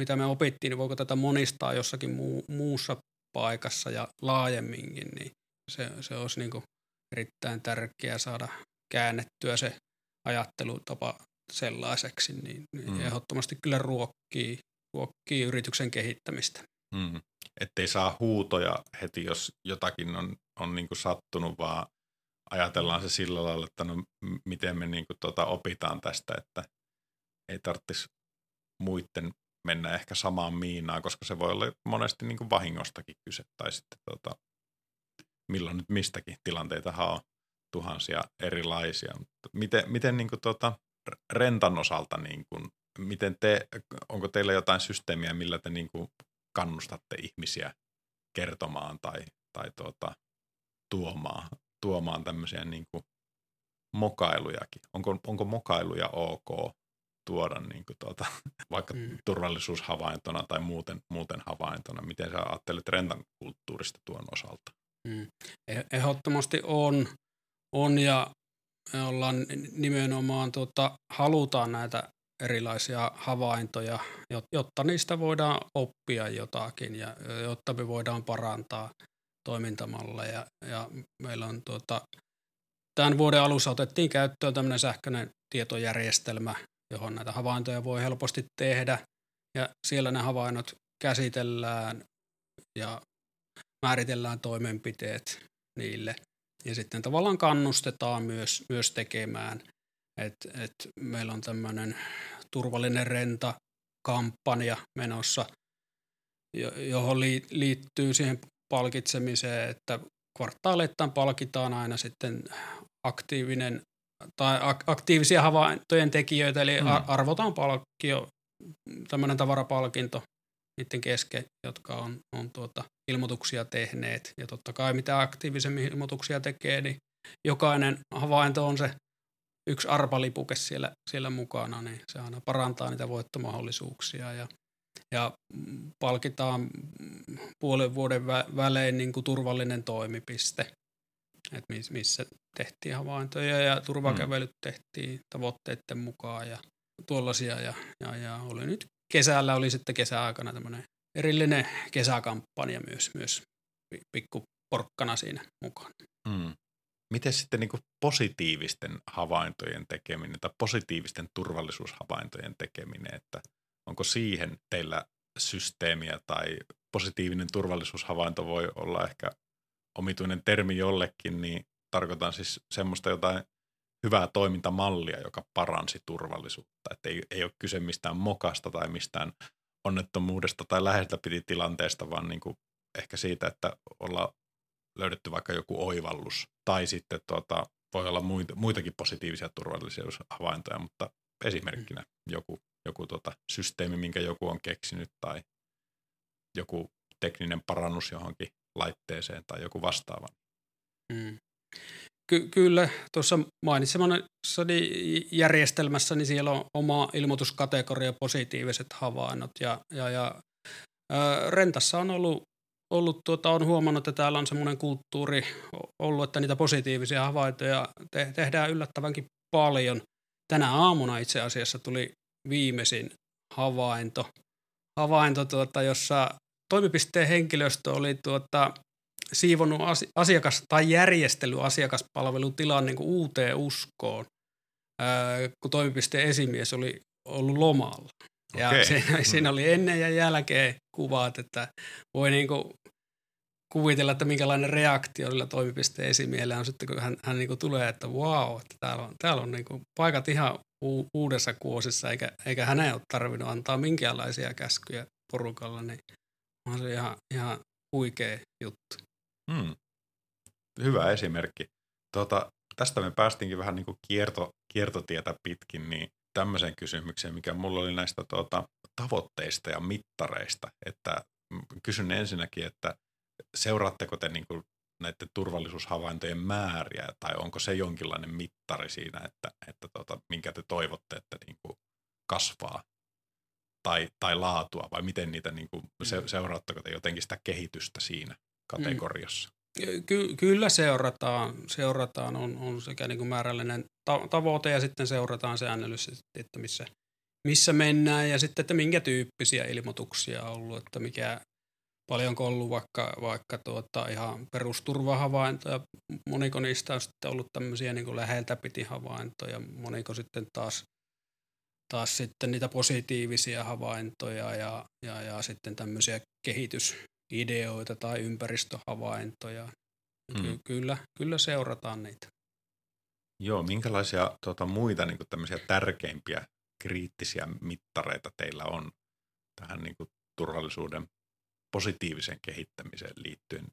mitä me opittiin, niin voiko tätä monistaa jossakin muu, muussa paikassa ja laajemminkin, niin se, se olisi niin kuin erittäin tärkeää saada käännettyä se ajattelutapa sellaiseksi, niin, niin mm. ehdottomasti kyllä ruokkii, ruokkii yrityksen kehittämistä. Mm. Ettei saa huutoja heti, jos jotakin on, on niin kuin sattunut, vaan ajatellaan se sillä lailla, että no miten me niin kuin tuota opitaan tästä, että ei tarvitsisi muiden mennä ehkä samaan miinaan, koska se voi olla monesti niin kuin vahingostakin kyse, tai sitten tuota, milloin nyt mistäkin tilanteita on tuhansia erilaisia. Miten, miten niin kuin tuota, rentan osalta, niin kuin, miten te, onko teillä jotain systeemiä, millä te niin kuin kannustatte ihmisiä kertomaan tai, tai tuota, tuomaan, tuomaan tämmöisiä niin kuin mokailujakin? Onko, onko mokailuja ok tuoda niin kuin tuota, [LAUGHS] vaikka mm. turvallisuushavaintona tai muuten, muuten havaintona? Miten sä ajattelet rentan kulttuurista tuon osalta? Mm. E-, ehdottomasti on, on ja me ollaan nimenomaan, tuota, halutaan näitä erilaisia havaintoja, jotta niistä voidaan oppia jotakin ja jotta me voidaan parantaa toimintamalleja. Ja meillä on tuota, tämän vuoden alussa otettiin käyttöön tämmöinen sähköinen tietojärjestelmä, johon näitä havaintoja voi helposti tehdä. Ja siellä ne havainnot käsitellään ja määritellään toimenpiteet niille. Ja sitten tavallaan kannustetaan myös, myös tekemään. Et, et meillä on tämmöinen turvallinen renta kampanja menossa, johon liittyy siihen palkitsemiseen, että kvartaaleittain palkitaan aina sitten aktiivinen tai aktiivisia havaintojen tekijöitä, eli mm. arvotaan palkkio, tämmöinen tavarapalkinto niiden kesken, jotka on, on tuota, ilmoituksia tehneet. Ja totta kai mitä aktiivisemmin ilmoituksia tekee, niin jokainen havainto on se yksi arpalipuke siellä, siellä mukana, niin se aina parantaa niitä voittomahdollisuuksia ja, ja palkitaan puolen vuoden vä- välein niin kuin turvallinen toimipiste, että missä tehtiin havaintoja ja turvakävelyt mm. tehtiin tavoitteiden mukaan ja tuollaisia ja, ja, ja oli nyt kesällä oli sitten kesäaikana tämmöinen erillinen kesäkampanja myös, myös pikku porkkana siinä mukaan. Mm. Miten sitten niin positiivisten havaintojen tekeminen tai positiivisten turvallisuushavaintojen tekeminen, että onko siihen teillä systeemiä tai positiivinen turvallisuushavainto voi olla ehkä omituinen termi jollekin, niin tarkoitan siis semmoista jotain hyvää toimintamallia, joka paransi turvallisuutta. Että ei, ei ole kyse mistään mokasta tai mistään onnettomuudesta tai läheltä piti tilanteesta, vaan niin kuin ehkä siitä, että ollaan löydetty vaikka joku oivallus. Tai sitten tuota, voi olla muita, muitakin positiivisia turvallisuushavaintoja, mutta esimerkkinä joku, joku tuota, systeemi, minkä joku on keksinyt tai joku tekninen parannus johonkin laitteeseen tai joku vastaava. Mm. Ky- kyllä, tuossa mainitsemassani järjestelmässä niin siellä on oma ilmoituskategoria positiiviset havainnot ja, ja, ja Rentassa on ollut, ollut tuota, on huomannut, että täällä on semmoinen kulttuuri ollut, että niitä positiivisia havaintoja te- tehdään yllättävänkin paljon. Tänä aamuna itse asiassa tuli viimeisin havainto, havainto tuota, jossa toimipisteen henkilöstö oli tuota, siivonnut asiakas- tai järjestely asiakaspalvelutilan niin uuteen uskoon, ää, kun toimipisteen esimies oli ollut lomalla. Ja okay. siinä, [LAUGHS] siinä oli ennen ja jälkeen kuvat, että voi niin kuin kuvitella, että minkälainen reaktio sillä toimipisteen esimiehellä on sitten, kun hän, hän niin kuin tulee, että wow, että täällä on, täällä on niin kuin paikat ihan u- uudessa kuosissa, eikä, eikä hänen ole tarvinnut antaa minkäänlaisia käskyjä porukalla, niin on se ihan, ihan huikea juttu. Hmm. Hyvä esimerkki. Tota, tästä me päästinkin vähän niin kuin kierto, kiertotietä pitkin, niin tämmöiseen kysymykseen, mikä mulla oli näistä tuota, tavoitteista ja mittareista. Että kysyn ensinnäkin, että seuraatteko te niin kuin näiden turvallisuushavaintojen määriä tai onko se jonkinlainen mittari siinä, että, että tota, minkä te toivotte, että niin kuin kasvaa tai, tai laatua, vai miten niitä niin kuin, se, mm. seuraatteko te jotenkin sitä kehitystä siinä kategoriassa? Ky- kyllä seurataan, seurataan on, on sekä niin kuin määrällinen ta- tavoite ja sitten seurataan säännöllisesti, että missä, missä mennään ja sitten, että minkä tyyppisiä ilmoituksia on ollut, että mikä, paljonko ollut vaikka, vaikka tuota, ihan perusturvahavaintoja, moniko niistä on sitten ollut tämmöisiä niin kuin läheltä piti havaintoja, moniko sitten taas, taas sitten niitä positiivisia havaintoja ja, ja, ja sitten tämmöisiä kehitysideoita tai ympäristöhavaintoja. Mm. Ky- kyllä, kyllä seurataan niitä. Joo, minkälaisia tuota, muita niin kuin tämmöisiä tärkeimpiä kriittisiä mittareita teillä on tähän niin kuin, turvallisuuden positiiviseen kehittämiseen liittyen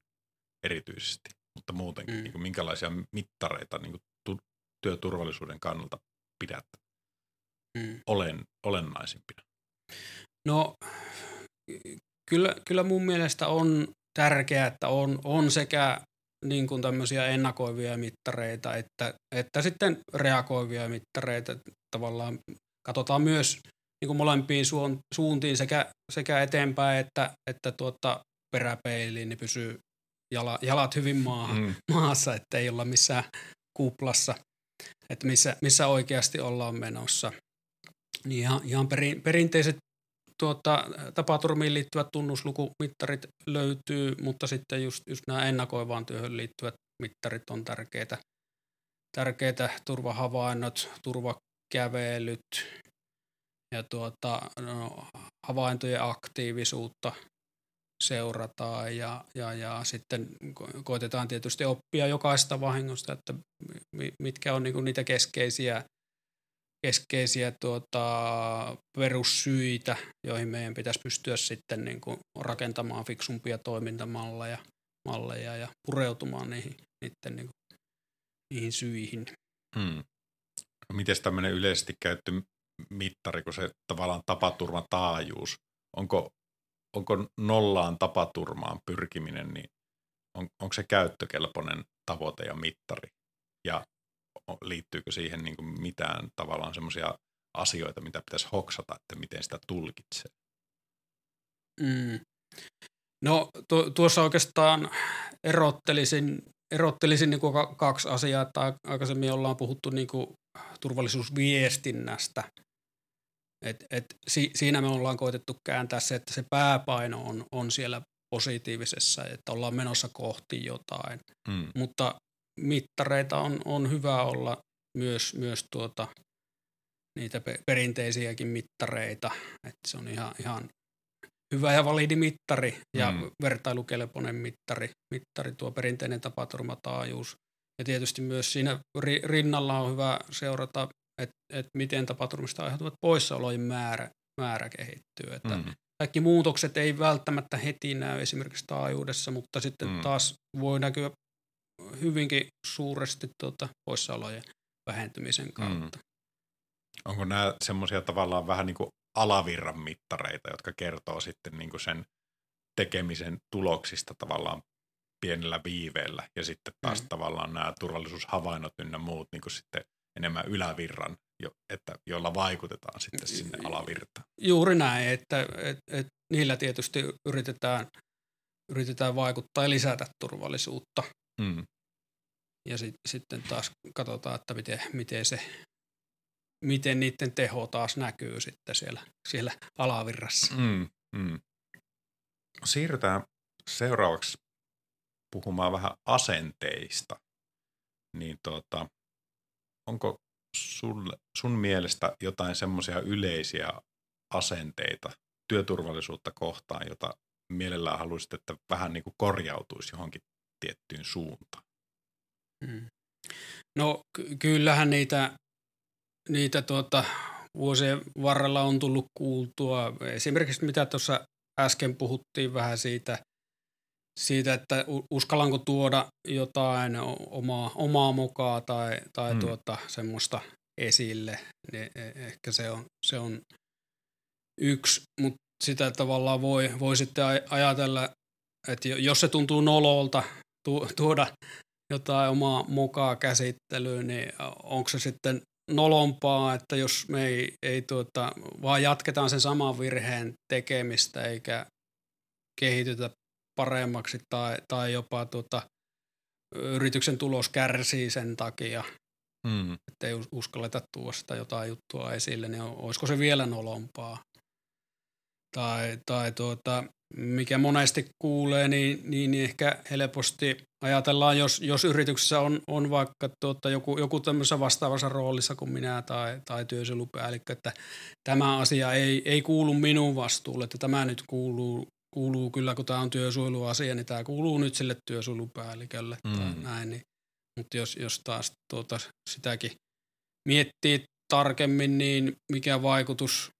erityisesti, mutta muutenkin, mm. niin kuin, minkälaisia mittareita niin kuin, tu- työturvallisuuden kannalta pidät mm. olen, olennaisimpina? No kyllä, kyllä mun mielestä on tärkeää, että on, on sekä niin kuin tämmöisiä ennakoivia mittareita, että, että sitten reagoivia mittareita. Tavallaan katsotaan myös niin kuin molempiin suuntiin sekä, sekä eteenpäin että, että tuota peräpeiliin, niin pysyy jala, jalat hyvin maa, mm. maassa, että ei olla missään kuplassa, että missä, missä oikeasti ollaan menossa. Niin ihan, ihan perin, perinteiset tuota, tapaturmiin liittyvät tunnuslukumittarit löytyy, mutta sitten just, just nämä ennakoivaan työhön liittyvät mittarit on tärkeitä. Tärkeitä turvahavainnot, turvakävelyt ja tuota, no, havaintojen aktiivisuutta seurataan ja, ja, ja sitten koitetaan tietysti oppia jokaista vahingosta, että mitkä on niinku niitä keskeisiä keskeisiä tuota, perussyitä, joihin meidän pitäisi pystyä sitten niin kuin rakentamaan fiksumpia toimintamalleja malleja ja pureutumaan niihin, niiden, niin kuin, niihin syihin. Hmm. Miten tämmöinen yleisesti käytetty mittari, kun se tavallaan tapaturman taajuus, onko, onko nollaan tapaturmaan pyrkiminen, niin on, onko se käyttökelpoinen tavoite ja mittari? Ja liittyykö siihen niin kuin mitään tavallaan semmoisia asioita, mitä pitäisi hoksata, että miten sitä tulkitsee? Mm. No tu- tuossa oikeastaan erottelisin, erottelisin niin kuin kaksi asiaa, että aikaisemmin ollaan puhuttu niin kuin turvallisuusviestinnästä. Et, et si, siinä me ollaan koitettu kääntää se, että se pääpaino on, on siellä positiivisessa, että ollaan menossa kohti jotain. Mm. Mutta mittareita on, on hyvä olla myös, myös tuota, niitä perinteisiäkin mittareita. että se on ihan, ihan hyvä ja validi mittari ja mm. vertailukelpoinen mittari, mittari tuo perinteinen tapaturmataajuus. Ja tietysti myös siinä rinnalla on hyvä seurata, että et miten tapaturmista aiheutuvat poissaolojen määrä, määrä kehittyy. Että mm. Kaikki muutokset ei välttämättä heti näy esimerkiksi taajuudessa, mutta sitten mm. taas voi näkyä hyvinkin suuresti tuota, poissaolojen vähentymisen mm. kautta. Mm. Onko nämä semmoisia tavallaan vähän niin kuin alavirran mittareita, jotka kertoo sitten niin kuin sen tekemisen tuloksista tavallaan pienellä viiveellä ja sitten taas mm. tavallaan nämä turvallisuushavainnot ynnä muut niin kuin sitten enemmän ylävirran, jo, että, joilla vaikutetaan sitten sinne alavirtaan. Juuri näin, että et, et, niillä tietysti yritetään, yritetään vaikuttaa ja lisätä turvallisuutta. Mm. Ja sit, sitten taas katsotaan, että miten, miten, se, miten niiden teho taas näkyy sitten siellä, siellä alavirrassa. Mm, mm. Siirrytään seuraavaksi puhumaan vähän asenteista. Niin tuota, onko sulle, sun mielestä jotain semmoisia yleisiä asenteita työturvallisuutta kohtaan, jota mielellään haluaisit, että vähän niin kuin korjautuisi johonkin tiettyyn suuntaan? Mm. No ky- kyllähän niitä, niitä tuota, vuosien varrella on tullut kuultua. Esimerkiksi mitä tuossa äsken puhuttiin vähän siitä, siitä että uskallanko tuoda jotain omaa, omaa mukaan tai, tai mm. tuota, semmoista esille, niin e, ehkä se on, se on yksi, mutta sitä tavallaan voi, voi sitten ajatella, että jos se tuntuu nololta tuoda jotain omaa mukaa käsittelyyn, niin onko se sitten nolompaa, että jos me ei, ei tuota, vaan jatketaan sen saman virheen tekemistä eikä kehitytä paremmaksi tai, tai jopa tuota, yrityksen tulos kärsii sen takia, mm. että ei uskalleta tuoda sitä jotain juttua esille, niin olisiko se vielä nolompaa. Tai, tai tuota, mikä monesti kuulee, niin, niin ehkä helposti ajatellaan, jos, jos yrityksessä on, on vaikka tuota, joku, joku tämmöisessä vastaavassa roolissa kuin minä tai, tai työsuojelupäällikkö, että tämä asia ei, ei kuulu minun vastuulle, että tämä nyt kuuluu, kuuluu kyllä, kun tämä on työsuojeluasia, niin tämä kuuluu nyt sille työsuojelupäällikölle mm. tai näin. Niin, mutta jos, jos taas tuota, sitäkin miettii tarkemmin, niin mikä vaikutus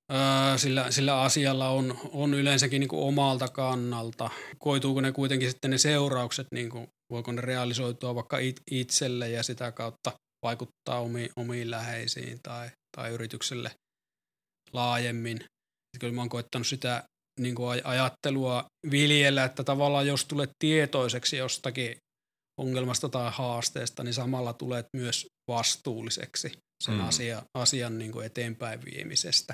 sillä, sillä asialla on, on yleensäkin niin kuin omalta kannalta. Koituuko ne kuitenkin sitten ne seuraukset, niin kuin, voiko ne realisoitua vaikka it, itselle ja sitä kautta vaikuttaa omiin, omiin läheisiin tai, tai yritykselle laajemmin. Kyllä mä oon koettanut sitä niin kuin ajattelua viljellä, että tavallaan jos tulet tietoiseksi jostakin ongelmasta tai haasteesta, niin samalla tulet myös vastuulliseksi sen mm. asia, asian niin kuin eteenpäin viemisestä.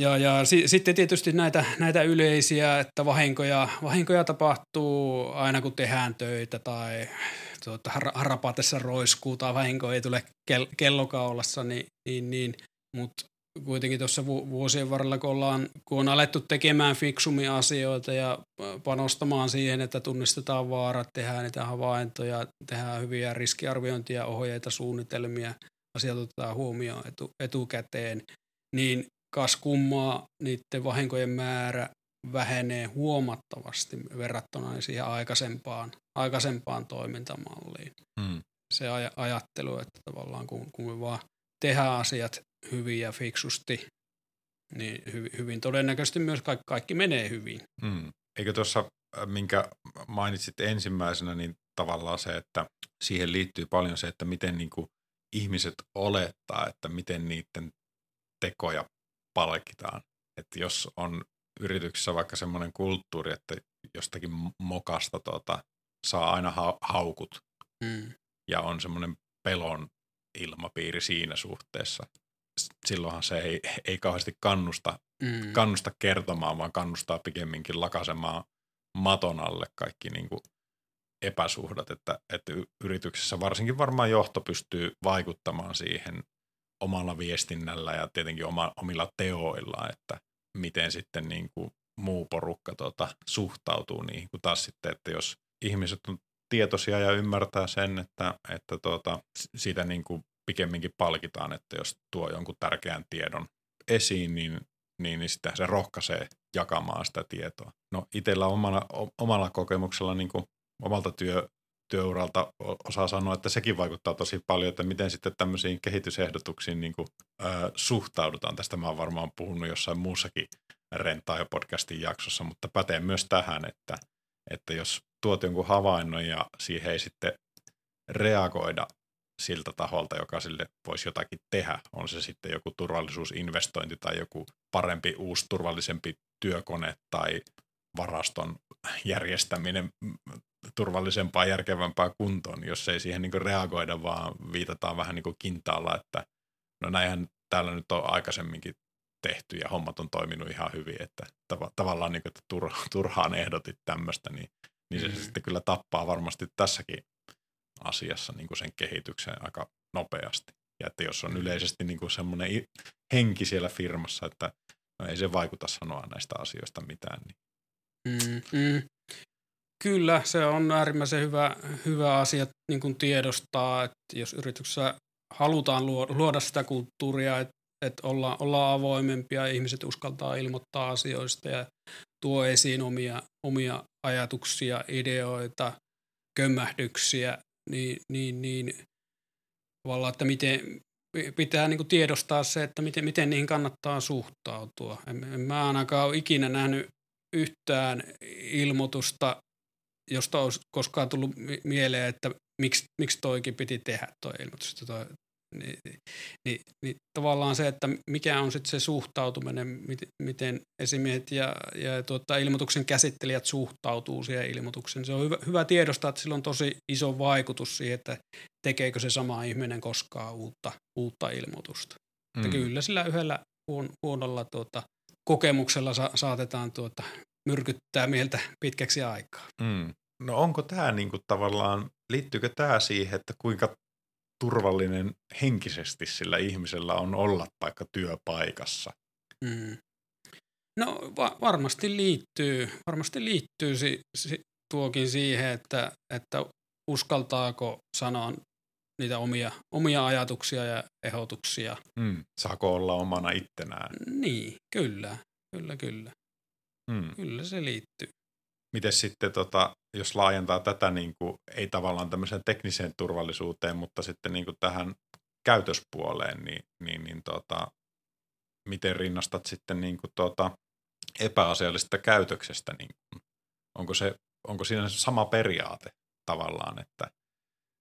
Ja, ja si, sitten tietysti näitä, näitä yleisiä, että vahinkoja, vahinkoja tapahtuu aina kun tehdään töitä tai tuota, rapatessa roiskuu tai vahinko ei tule kel, kellokaulassa, niin, niin, niin. Mutta kuitenkin tuossa vuosien varrella, kun, ollaan, kun on alettu tekemään fiksumia asioita ja panostamaan siihen, että tunnistetaan vaarat, tehdään niitä havaintoja, tehdään hyviä riskiarviointia, ohjeita, suunnitelmia, asiat otetaan huomioon etu, etukäteen, niin kas kummaa niiden vahinkojen määrä vähenee huomattavasti verrattuna siihen aikaisempaan, aikaisempaan toimintamalliin. Mm. Se aj- ajattelu, että tavallaan kun, kun me vaan tehdään asiat hyvin ja fiksusti, niin hy, hyvin todennäköisesti myös kaikki, kaikki menee hyvin. Mm. Eikö tuossa, äh, minkä mainitsit ensimmäisenä, niin tavallaan se, että siihen liittyy paljon se, että miten niin kuin ihmiset olettaa, että miten niiden tekoja palkitaan. Että jos on yrityksessä vaikka semmoinen kulttuuri, että jostakin mokasta tota, saa aina ha- haukut mm. ja on semmoinen pelon ilmapiiri siinä suhteessa, silloinhan se ei, ei kauheasti kannusta, mm. kannusta kertomaan, vaan kannustaa pikemminkin lakasemaan maton alle kaikki niin kuin epäsuhdat, että, että yrityksessä varsinkin varmaan johto pystyy vaikuttamaan siihen omalla viestinnällä ja tietenkin oma, omilla teoilla, että miten sitten niin kuin muu porukka tuota, suhtautuu niihin, kun taas sitten, että jos ihmiset on tietoisia ja ymmärtää sen, että, että tuota, siitä niin kuin pikemminkin palkitaan, että jos tuo jonkun tärkeän tiedon esiin, niin, niin, niin sitä se rohkaisee jakamaan sitä tietoa. No itsellä omalla, omalla kokemuksella niin kuin omalta työ, työuralta osaa sanoa, että sekin vaikuttaa tosi paljon, että miten sitten tämmöisiin kehitysehdotuksiin niin kuin, ö, suhtaudutaan. Tästä mä oon varmaan puhunut jossain muussakin rentaa ja podcastin jaksossa, mutta pätee myös tähän, että, että jos tuot jonkun havainnon ja siihen ei sitten reagoida siltä taholta, joka sille voisi jotakin tehdä. On se sitten joku turvallisuusinvestointi tai joku parempi, uusi, turvallisempi työkone tai varaston järjestäminen turvallisempaa, järkevämpää kuntoon, jos ei siihen niin reagoida, vaan viitataan vähän niin kuin kintaalla, että no näinhän täällä nyt on aikaisemminkin tehty ja hommat on toiminut ihan hyvin, että tav- tavallaan niin kuin, että turhaan ehdotit tämmöistä, niin, niin se mm. sitten kyllä tappaa varmasti tässäkin asiassa niin kuin sen kehityksen aika nopeasti. Ja että jos on yleisesti niin kuin semmoinen henki siellä firmassa, että no ei se vaikuta sanoa näistä asioista mitään. Niin. Mm, mm. Kyllä, se on äärimmäisen hyvä, hyvä asia niin kuin tiedostaa, että jos yrityksessä halutaan luoda sitä kulttuuria, että, että olla, ollaan avoimempia, ihmiset uskaltaa ilmoittaa asioista ja tuo esiin omia, omia ajatuksia, ideoita, kömmähdyksiä, niin, niin, niin tavallaan, että miten, pitää niin kuin tiedostaa se, että miten, miten niihin kannattaa suhtautua. En, en mä ainakaan ole ikinä nähnyt yhtään ilmoitusta, josta olisi koskaan tullut mieleen, että miksi, miksi toikin piti tehdä tuo ilmoitus. Toi, niin, niin, niin tavallaan se, että mikä on sitten se suhtautuminen, miten, miten esimiehet ja, ja tuota, ilmoituksen käsittelijät suhtautuu siihen ilmoitukseen. Se on hyvä, hyvä tiedostaa, että sillä on tosi iso vaikutus siihen, että tekeekö se sama ihminen koskaan uutta, uutta ilmoitusta. Mm. Että kyllä sillä yhdellä huon, huonolla tuota, kokemuksella sa- saatetaan tuota, myrkyttää mieltä pitkäksi aikaa. Mm. No onko tämä niinku tavallaan, liittyykö tämä siihen, että kuinka turvallinen henkisesti sillä ihmisellä on olla vaikka työpaikassa? Mm. No va- varmasti liittyy, varmasti liittyy si- si- tuokin siihen, että, että uskaltaako sanoa niitä omia, omia ajatuksia ja ehdotuksia. Mm. Saako olla omana ittenään? Niin, kyllä, kyllä, kyllä. Mm. Kyllä se liittyy. Miten sitten, tota, jos laajentaa tätä, niin kuin, ei tavallaan tämmöiseen tekniseen turvallisuuteen, mutta sitten niin kuin tähän käytöspuoleen, niin, niin, niin tota, miten rinnastat sitten niin kuin, tota, epäasiallisesta käytöksestä? Niin kuin, onko, se, onko siinä sama periaate tavallaan, että,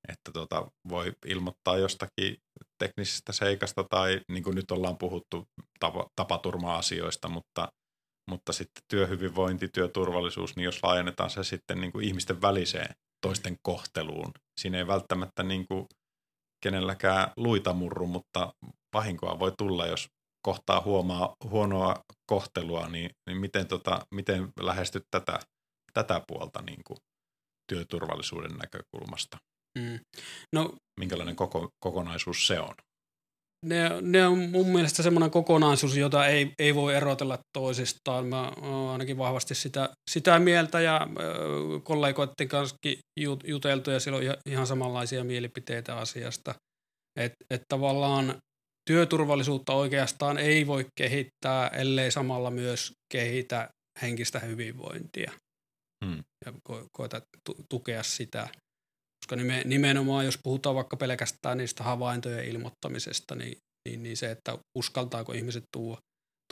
että tota, voi ilmoittaa jostakin teknisestä seikasta tai niin kuin nyt ollaan puhuttu tapa, tapaturma-asioista, mutta mutta sitten työhyvinvointi, työturvallisuus, niin jos laajennetaan se sitten niin kuin ihmisten väliseen toisten kohteluun, siinä ei välttämättä niin kuin kenelläkään luita murru, mutta vahinkoa voi tulla, jos kohtaa huomaa huonoa kohtelua, niin, niin miten, tota, miten lähestyt tätä, tätä puolta niin kuin työturvallisuuden näkökulmasta? Mm. No, Minkälainen koko, kokonaisuus se on? Ne, ne on mun mielestä semmoinen kokonaisuus, jota ei, ei voi erotella toisistaan. Mä oon ainakin vahvasti sitä, sitä mieltä ja kollegoiden kanssa juteltu ja siellä on ihan samanlaisia mielipiteitä asiasta. Että et tavallaan työturvallisuutta oikeastaan ei voi kehittää, ellei samalla myös kehitä henkistä hyvinvointia. Hmm. Ja ko- koeta tukea sitä. Koska nimenomaan, jos puhutaan vaikka pelkästään niistä havaintojen ilmoittamisesta, niin, niin, niin se, että uskaltaako ihmiset tuo,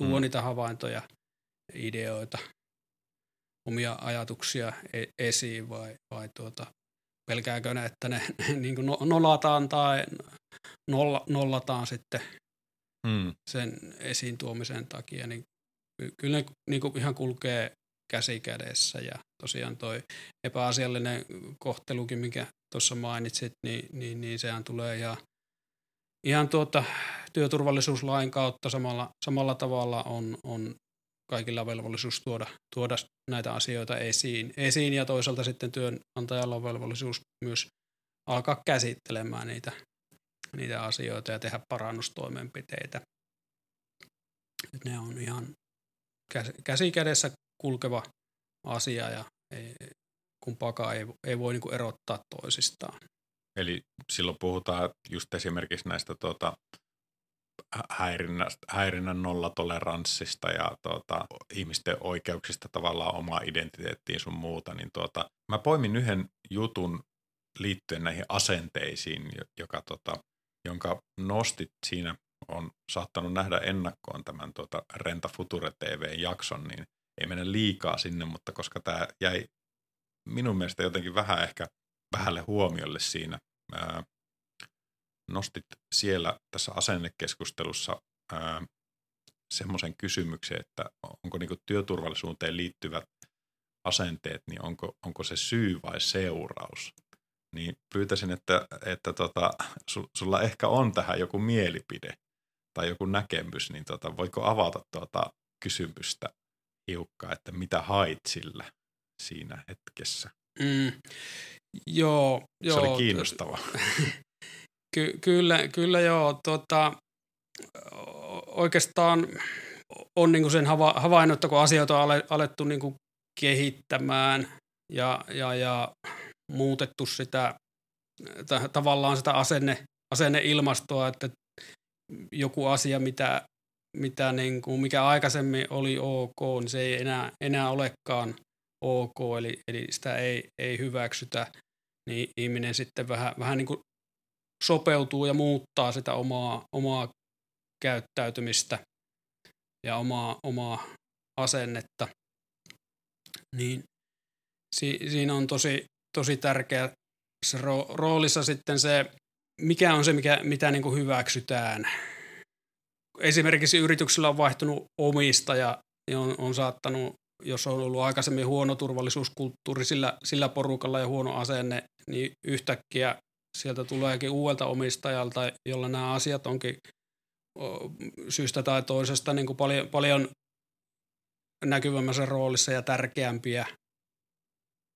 tuo mm. niitä havaintoja, ideoita, omia ajatuksia e- esiin vai, vai tuota, pelkääkö ne, että ne, ne [LAUGHS] niin kuin no, nolataan tai nolla, nollataan sitten mm. sen esiin tuomisen takia, niin kyllä ne niin kuin ihan kulkee käsi kädessä ja tosiaan toi epäasiallinen kohtelukin, mikä tuossa mainitsit, niin, niin, niin sehän tulee ihan, ihan tuota, työturvallisuuslain kautta samalla, samalla tavalla on, on kaikilla velvollisuus tuoda, tuoda näitä asioita esiin, esiin ja toisaalta sitten työnantajalla on velvollisuus myös alkaa käsittelemään niitä, niitä asioita ja tehdä parannustoimenpiteitä. Ne on ihan käsi kädessä kulkeva asia ja ei, kumpaakaan ei, ei voi niin erottaa toisistaan. Eli silloin puhutaan just esimerkiksi näistä tuota, häirinnän nollatoleranssista ja tuota, ihmisten oikeuksista tavallaan omaa identiteettiin sun muuta, niin tuota, mä poimin yhden jutun liittyen näihin asenteisiin, joka, tuota, jonka nostit siinä, on saattanut nähdä ennakkoon tämän tuota Renta Future TV-jakson, niin ei mennä liikaa sinne, mutta koska tämä jäi minun mielestä jotenkin vähän ehkä vähälle huomiolle siinä. Ää, nostit siellä tässä asennekeskustelussa semmoisen kysymyksen, että onko niinku työturvallisuuteen liittyvät asenteet, niin onko, onko se syy vai seuraus? Niin pyytäisin, että, että tota, sulla ehkä on tähän joku mielipide tai joku näkemys, niin tota, voiko avata tuota kysymystä hiukkaa, että mitä hait sillä siinä hetkessä? Mm, joo, joo. Se oli kiinnostava. [LAUGHS] Ky- kyllä, kyllä joo. Tota, oikeastaan on niin sen hava- havainnut, että kun asioita on alettu niin kehittämään ja, ja, ja muutettu sitä t- tavallaan sitä asenne, asenneilmastoa, että joku asia, mitä, mitä niin kuin, mikä aikaisemmin oli ok, niin se ei enää, enää olekaan ok, eli, eli sitä ei, ei hyväksytä, niin ihminen sitten vähän, vähän niin kuin sopeutuu ja muuttaa sitä omaa, omaa käyttäytymistä ja omaa, omaa asennetta, niin si, siinä on tosi, tosi tärkeä roolissa sitten se mikä on se, mikä, mitä niin kuin hyväksytään. Esimerkiksi yrityksellä on vaihtunut omistaja ja on, on saattanut, jos on ollut aikaisemmin huono turvallisuuskulttuuri sillä, sillä porukalla ja huono asenne, niin yhtäkkiä sieltä tuleekin uudelta omistajalta, jolla nämä asiat onkin syystä tai toisesta niin kuin paljon, paljon näkyvämmässä roolissa ja tärkeämpiä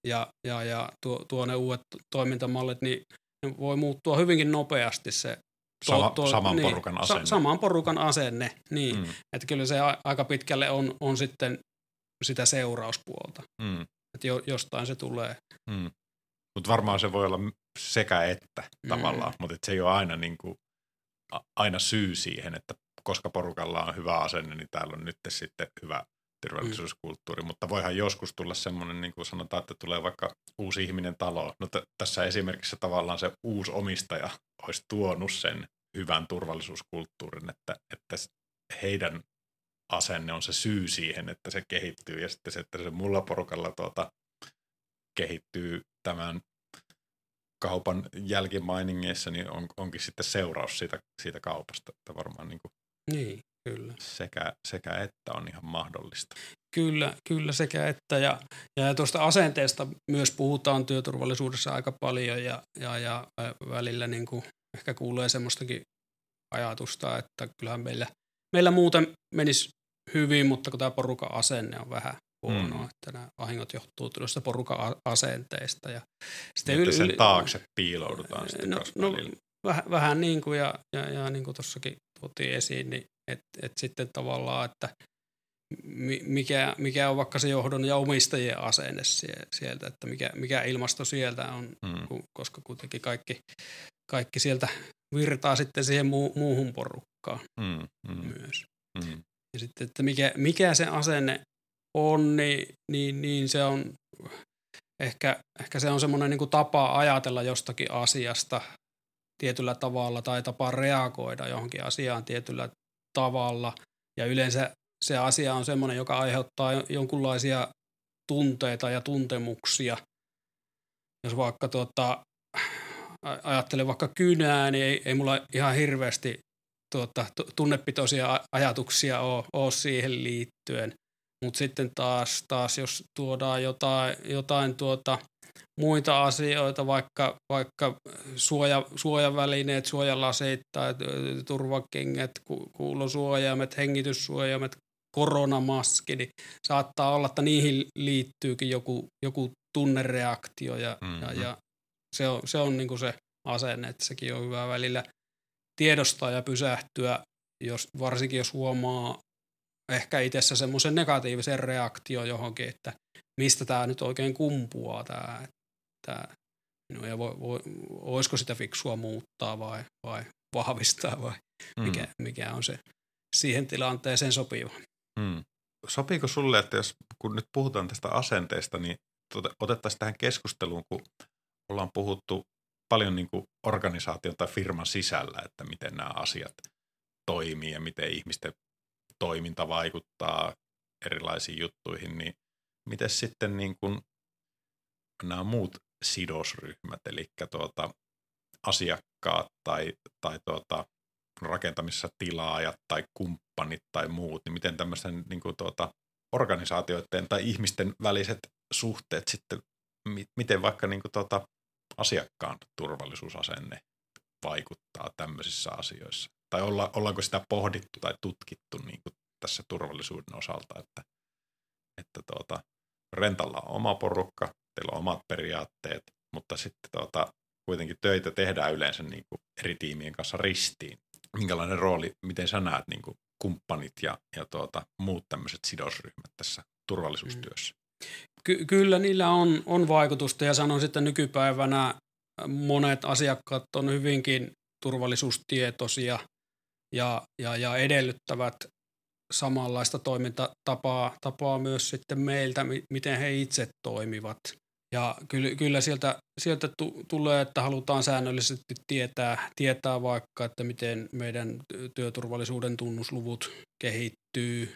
ja, ja, ja tuo, tuo ne uudet toimintamallit, niin ne voi muuttua hyvinkin nopeasti se Sama, tuo, saman niin, porukan asenne. Sa, saman porukan asenne, niin. Mm. Että kyllä se aika pitkälle on, on sitten sitä seurauspuolta. Mm. Että jo, jostain se tulee. Mm. Mutta varmaan se voi olla sekä että mm. tavallaan, mutta se ei ole aina, niin kuin, aina syy siihen, että koska porukalla on hyvä asenne, niin täällä on nyt sitten hyvä turvallisuuskulttuuri, mm. mutta voihan joskus tulla semmoinen, niin kuin sanotaan, että tulee vaikka uusi ihminen taloon. No t- tässä esimerkissä tavallaan se uusi omistaja olisi tuonut sen hyvän turvallisuuskulttuurin, että, että heidän asenne on se syy siihen, että se kehittyy ja sitten se, että se mulla porukalla tuota, kehittyy tämän kaupan jälkimainingeissa, niin on, onkin sitten seuraus siitä, siitä kaupasta, että varmaan niin kuin niin. Kyllä. Sekä, sekä että on ihan mahdollista. Kyllä, kyllä sekä että. Ja, ja tuosta asenteesta myös puhutaan työturvallisuudessa aika paljon ja, ja, ja välillä niin kuin ehkä kuulee semmoistakin ajatusta, että kyllähän meillä, meillä muuten menisi hyvin, mutta kun tämä porukan asenne on vähän huono, mm. että nämä vahingot johtuu tuosta porukan asenteista. Ja sitten että yl- sen taakse piiloudutaan sitten no, no, vähän, vähän niin kuin ja, ja, ja niin kuin tuossakin tuotiin esiin, niin että et sitten tavallaan, että mikä, mikä on vaikka se johdon ja omistajien asenne sieltä, että mikä, mikä ilmasto sieltä on, mm. koska kuitenkin kaikki, kaikki sieltä virtaa sitten siihen muu, muuhun porukkaan mm, mm, myös. Mm. Ja sitten, että mikä, mikä se asenne on, niin, niin, niin se on ehkä, ehkä se on semmoinen niin tapa ajatella jostakin asiasta tietyllä tavalla tai tapa reagoida johonkin asiaan tietyllä tavalla. Ja yleensä se asia on semmoinen, joka aiheuttaa jonkunlaisia tunteita ja tuntemuksia. Jos vaikka tuota, ajattelen vaikka kynää, niin ei, ei mulla ihan hirveästi tuota, tunnepitoisia ajatuksia ole, ole siihen liittyen. Mutta sitten taas, taas, jos tuodaan jotain, jotain tuota, muita asioita, vaikka, vaikka suoja, suojavälineet, suojalasit tai turvakengät, kuulosuojaimet, hengityssuojaimet, koronamaski, niin saattaa olla, että niihin liittyykin joku, joku tunnereaktio ja, mm-hmm. ja, ja se on, se, on niin se asenne, että sekin on hyvä välillä tiedostaa ja pysähtyä, jos, varsinkin jos huomaa ehkä itsessä semmoisen negatiivisen reaktion johonkin, että mistä tämä nyt oikein kumpuaa tämä, tämä no ja voi, voi, olisiko sitä fiksua muuttaa vai, vai vahvistaa vai mm. mikä, mikä on se siihen tilanteeseen sopiva. Mm. Sopiiko sulle, että jos kun nyt puhutaan tästä asenteesta, niin tuota, otettaisiin tähän keskusteluun, kun ollaan puhuttu paljon niin kuin organisaation tai firman sisällä, että miten nämä asiat toimii ja miten ihmisten toiminta vaikuttaa erilaisiin juttuihin, niin miten sitten niin kuin nämä muut sidosryhmät, eli tuota, asiakkaat tai, tai tuota, rakentamissa tilaajat tai kumppanit tai muut, niin miten tämmöisen niin kuin tuota, organisaatioiden tai ihmisten väliset suhteet sitten, miten vaikka niin kuin tuota, asiakkaan turvallisuusasenne vaikuttaa tämmöisissä asioissa? Tai olla, ollaanko sitä pohdittu tai tutkittu niin kuin tässä turvallisuuden osalta, että, että tuota, rentalla on oma porukka, teillä on omat periaatteet, mutta sitten tuota, kuitenkin töitä tehdään yleensä niin kuin eri tiimien kanssa ristiin. Minkälainen rooli, miten sä näet niin kuin kumppanit ja, ja tuota, muut tämmöiset sidosryhmät tässä turvallisuustyössä? Ky- kyllä niillä on, on vaikutusta ja sanoisin, että nykypäivänä monet asiakkaat on hyvinkin turvallisuustietoisia ja, ja, ja edellyttävät samanlaista toimintatapaa tapaa myös sitten meiltä, miten he itse toimivat. Ja kyllä, kyllä sieltä, sieltä tu, tulee, että halutaan säännöllisesti tietää, tietää vaikka, että miten meidän työturvallisuuden tunnusluvut kehittyy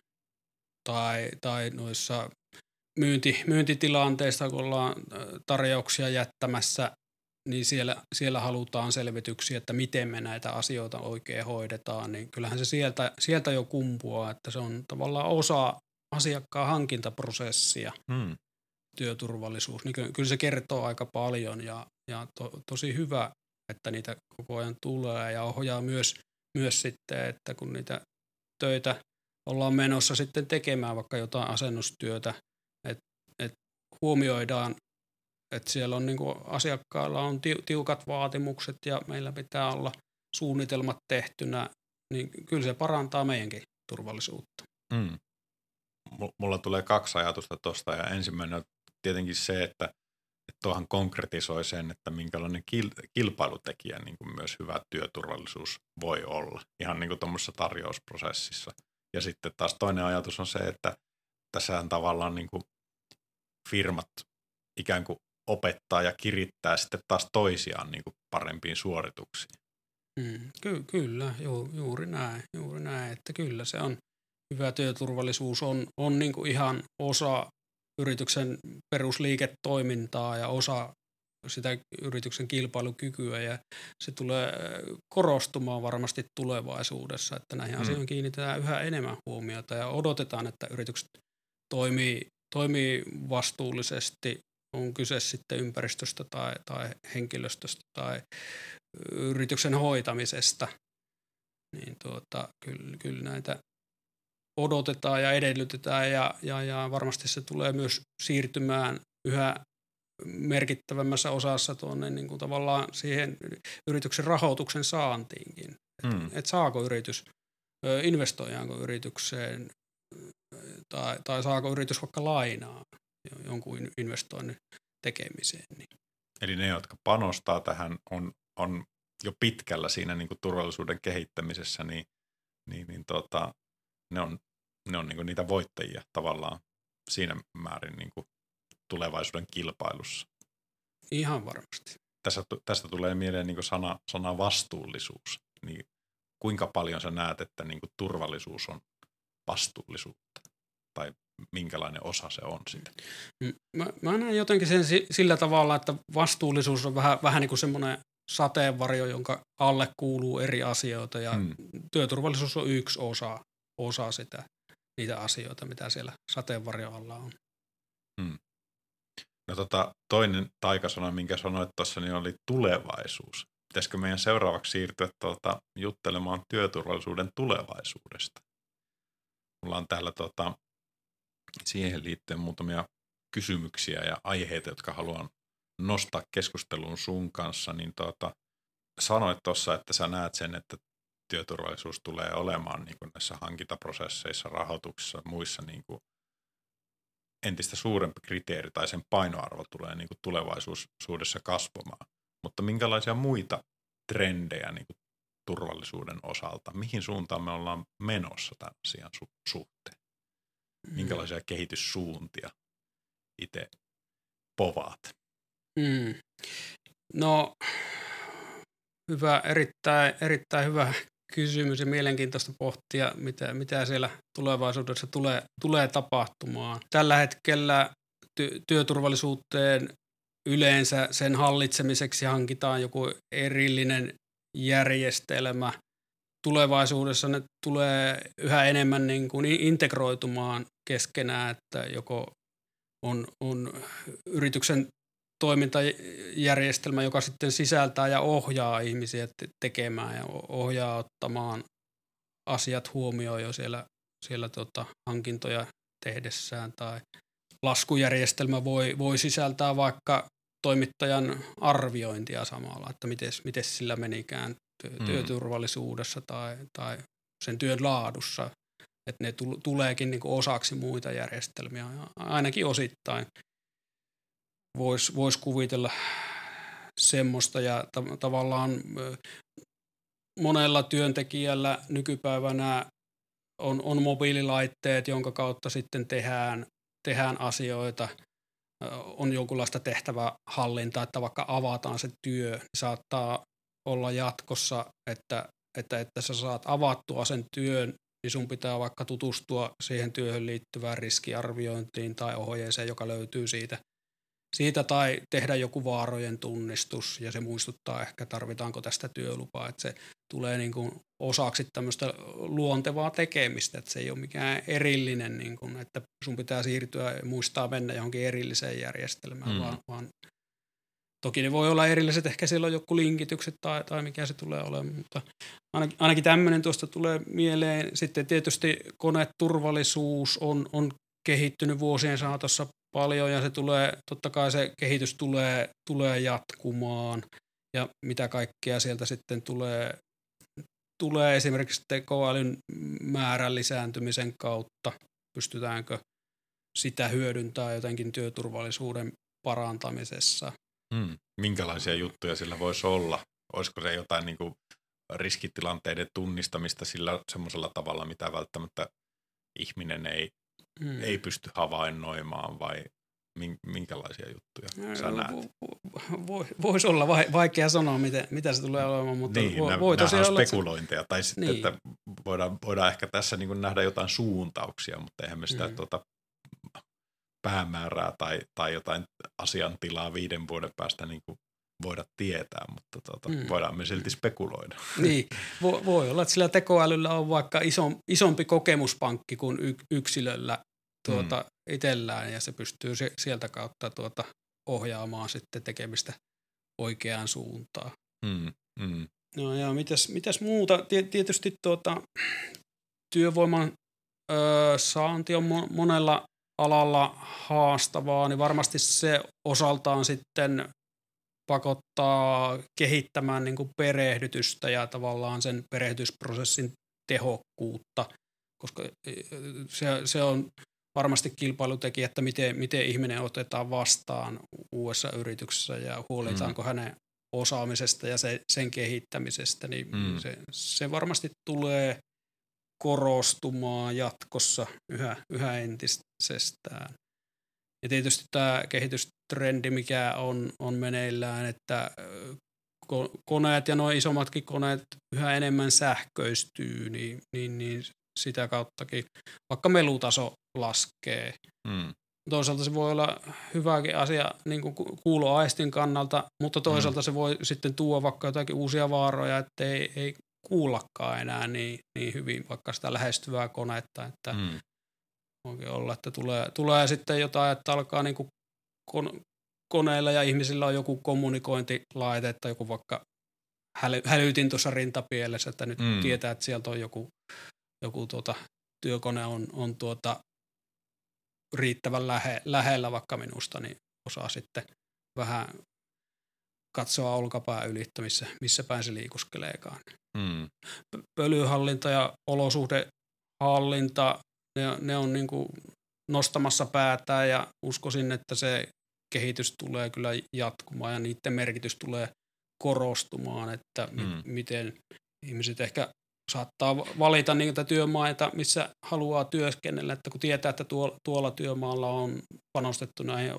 tai, tai noissa myynti, myyntitilanteissa, kun ollaan tarjouksia jättämässä, niin siellä, siellä halutaan selvityksiä, että miten me näitä asioita oikein hoidetaan, niin kyllähän se sieltä, sieltä jo kumpuaa, että se on tavallaan osa asiakkaan hankintaprosessia, hmm. työturvallisuus. Niin kyllä se kertoo aika paljon ja, ja to, tosi hyvä, että niitä koko ajan tulee ja ohjaa myös, myös sitten, että kun niitä töitä ollaan menossa sitten tekemään vaikka jotain asennustyötä, että et huomioidaan että siellä on niin kuin asiakkailla on tiukat vaatimukset ja meillä pitää olla suunnitelmat tehtynä, niin kyllä se parantaa meidänkin turvallisuutta. Mm. Mulla tulee kaksi ajatusta tuosta ja ensimmäinen on tietenkin se, että, että tuohan konkretisoi sen, että minkälainen kil- kilpailutekijä niin kuin myös hyvä työturvallisuus voi olla ihan niin kuin tuommoisessa tarjousprosessissa. Ja sitten taas toinen ajatus on se, että tässähän tavallaan niin kuin firmat ikään kuin opettaa ja kirittää sitten taas toisiaan niin kuin parempiin suorituksiin. Mm, ky- kyllä, ju- juuri näin, juuri näin, että kyllä se on hyvä työturvallisuus on, on niin kuin ihan osa yrityksen perusliiketoimintaa ja osa sitä yrityksen kilpailukykyä ja se tulee korostumaan varmasti tulevaisuudessa, että näihin mm. asioihin kiinnitetään yhä enemmän huomiota ja odotetaan, että yritykset toimii, toimii vastuullisesti on kyse sitten ympäristöstä tai, tai henkilöstöstä tai yrityksen hoitamisesta, niin tuota, kyllä, kyllä näitä odotetaan ja edellytetään ja, ja, ja varmasti se tulee myös siirtymään yhä merkittävämmässä osassa tuonne niin kuin tavallaan siihen yrityksen rahoituksen saantiinkin. Mm. Että et saako yritys, investoijaanko yritykseen tai, tai saako yritys vaikka lainaa jonkun investoinnin tekemiseen. Niin. Eli ne, jotka panostaa tähän, on, on jo pitkällä siinä niin kuin turvallisuuden kehittämisessä, niin, niin, niin tota, ne on, ne on niin kuin niitä voittajia tavallaan siinä määrin niin kuin tulevaisuuden kilpailussa. Ihan varmasti. Tässä, tästä tulee mieleen niin kuin sana, sana vastuullisuus. Niin kuinka paljon sä näet, että niin kuin turvallisuus on vastuullisuutta? Tai minkälainen osa se on sitä? Mm, mä, mä näen jotenkin sen sillä tavalla, että vastuullisuus on vähän, vähän niin kuin semmoinen sateenvarjo, jonka alle kuuluu eri asioita ja hmm. työturvallisuus on yksi osa, osa sitä, niitä asioita, mitä siellä sateenvarjo alla on. Hmm. No tota, toinen taikasana, minkä sanoit tuossa, niin oli tulevaisuus. Pitäisikö meidän seuraavaksi siirtyä tuota, juttelemaan työturvallisuuden tulevaisuudesta? Mulla on täällä tuota, siihen liittyen muutamia kysymyksiä ja aiheita, jotka haluan nostaa keskusteluun sun kanssa, niin tuota, sanoit tuossa, että sä näet sen, että työturvallisuus tulee olemaan niin kuin näissä hankintaprosesseissa, rahoituksissa, muissa niin kuin entistä suurempi kriteeri tai sen painoarvo tulee niin kuin tulevaisuudessa kasvamaan. Mutta minkälaisia muita trendejä niin kuin turvallisuuden osalta, mihin suuntaan me ollaan menossa tämän asian su- suhteen? Minkälaisia kehityssuuntia itse povaat? Mm. No, hyvä, erittäin, erittäin hyvä kysymys ja mielenkiintoista pohtia, mitä, mitä siellä tulevaisuudessa tulee, tulee tapahtumaan. Tällä hetkellä ty- työturvallisuuteen yleensä sen hallitsemiseksi hankitaan joku erillinen järjestelmä – tulevaisuudessa ne tulee yhä enemmän niin kuin integroitumaan keskenään, että joko on, on yrityksen toimintajärjestelmä, joka sitten sisältää ja ohjaa ihmisiä tekemään ja ohjaa ottamaan asiat huomioon jo siellä, siellä tota, hankintoja tehdessään tai laskujärjestelmä voi, voi sisältää vaikka toimittajan arviointia samalla, että miten sillä menikään mm. työturvallisuudessa tai, tai sen työn laadussa, että ne tuleekin niin osaksi muita järjestelmiä, ainakin osittain voisi vois kuvitella semmoista. Ja ta- tavallaan monella työntekijällä nykypäivänä on, on mobiililaitteet, jonka kautta sitten tehdään, tehdään asioita, on jonkunlaista tehtävähallintaa, että vaikka avataan se työ, niin saattaa olla jatkossa, että, että, että sä saat avattua sen työn, niin sun pitää vaikka tutustua siihen työhön liittyvään riskiarviointiin tai ohjeeseen, joka löytyy siitä, siitä tai tehdä joku vaarojen tunnistus ja se muistuttaa ehkä tarvitaanko tästä työlupaa, että se tulee niin kuin osaksi tämmöistä luontevaa tekemistä, että se ei ole mikään erillinen, niin kuin, että sun pitää siirtyä ja muistaa mennä johonkin erilliseen järjestelmään, mm. vaan, vaan Toki ne voi olla erilliset, ehkä siellä on joku linkitykset tai, tai mikä se tulee olemaan, mutta ainakin, ainakin tämmöinen tuosta tulee mieleen. Sitten tietysti koneturvallisuus on, on kehittynyt vuosien saatossa paljon ja se tulee, totta kai se kehitys tulee, tulee jatkumaan ja mitä kaikkea sieltä sitten tulee, tulee esimerkiksi tekoälyn määrän lisääntymisen kautta, pystytäänkö sitä hyödyntämään jotenkin työturvallisuuden parantamisessa. Hmm. Minkälaisia juttuja sillä voisi olla? Olisiko se jotain niin kuin riskitilanteiden tunnistamista sillä semmoisella tavalla, mitä välttämättä ihminen ei, hmm. ei pysty havainnoimaan vai minkälaisia juttuja sä näet? Voisi olla vaikea sanoa, miten, mitä se tulee olemaan, mutta niin, voi, voi tosiaan olla... spekulointeja, tai sitten, niin. että voidaan, voidaan ehkä tässä niin nähdä jotain suuntauksia, mutta eihän me sitä mm. tuota, päämäärää tai, tai jotain asiantilaa viiden vuoden päästä niin kuin voida tietää, mutta tuota, mm. voidaan me silti spekuloida. Niin, [LAUGHS] voi, voi olla, että sillä tekoälyllä on vaikka iso, isompi kokemuspankki kuin y, yksilöllä tuota, mm. itsellään ja se pystyy se, sieltä kautta tuota, ohjaamaan sitten tekemistä oikeaan suuntaan. Mm. Mm. No ja mitäs, mitäs muuta? Tietysti tuota, työvoiman ö, saanti on monella alalla haastavaa, niin varmasti se osaltaan sitten pakottaa kehittämään niin kuin perehdytystä ja tavallaan sen perehdytysprosessin tehokkuutta, koska e, se, se on varmasti kilpailutekijä, että miten, miten ihminen otetaan vastaan uudessa yrityksessä ja huolitaanko mm. hänen osaamisesta ja se, sen kehittämisestä, niin mm. se, se varmasti tulee korostumaan jatkossa yhä, yhä entisestään. Ja tietysti tämä kehitystrendi, mikä on, on meneillään, että koneet ja nuo isommatkin koneet yhä enemmän sähköistyy, niin, niin, niin sitä kauttakin vaikka melutaso laskee. Mm. Toisaalta se voi olla hyväkin asia niin kuin kuuloaistin kannalta, mutta toisaalta mm. se voi sitten tuoda vaikka jotakin uusia vaaroja, että ei, ei kuullakaan enää niin, niin hyvin vaikka sitä lähestyvää konetta, että mm. voikin olla, että tulee, tulee sitten jotain, että alkaa niin kuin kon, koneilla ja ihmisillä on joku kommunikointilaite, että joku vaikka häly, hälytin tuossa rintapielessä, että nyt mm. tietää, että sieltä on joku, joku tuota, työkone on, on tuota, riittävän lähe, lähellä vaikka minusta, niin osaa sitten vähän katsoa olkapää ylittä, missä, missä päin se liikuskeleekaan. Mm. Pölyhallinta ja olosuhdehallinta, ne, ne on niin kuin nostamassa päätään ja uskoisin, että se kehitys tulee kyllä jatkumaan ja niiden merkitys tulee korostumaan, että mm. mi- miten ihmiset ehkä saattaa valita niitä työmaita, missä haluaa työskennellä, että kun tietää, että tuolla työmaalla on panostettu näihin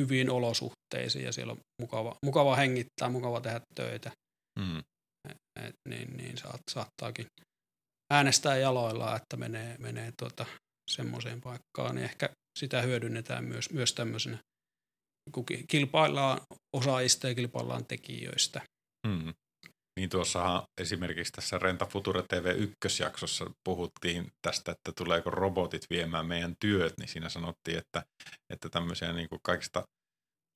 hyviin olosuhteisiin ja siellä on mukava, mukava hengittää, mukava tehdä töitä. Mm. Et, niin, niin saat, saattaakin äänestää jaloilla, että menee, menee tuota, semmoiseen paikkaan, niin ehkä sitä hyödynnetään myös, myös tämmöisenä, kun kilpaillaan osaajista ja kilpaillaan tekijöistä. Mm. Niin tuossahan esimerkiksi tässä Renta Future TV ykkösjaksossa puhuttiin tästä, että tuleeko robotit viemään meidän työt, niin siinä sanottiin, että, että tämmöisiä niin kuin kaikista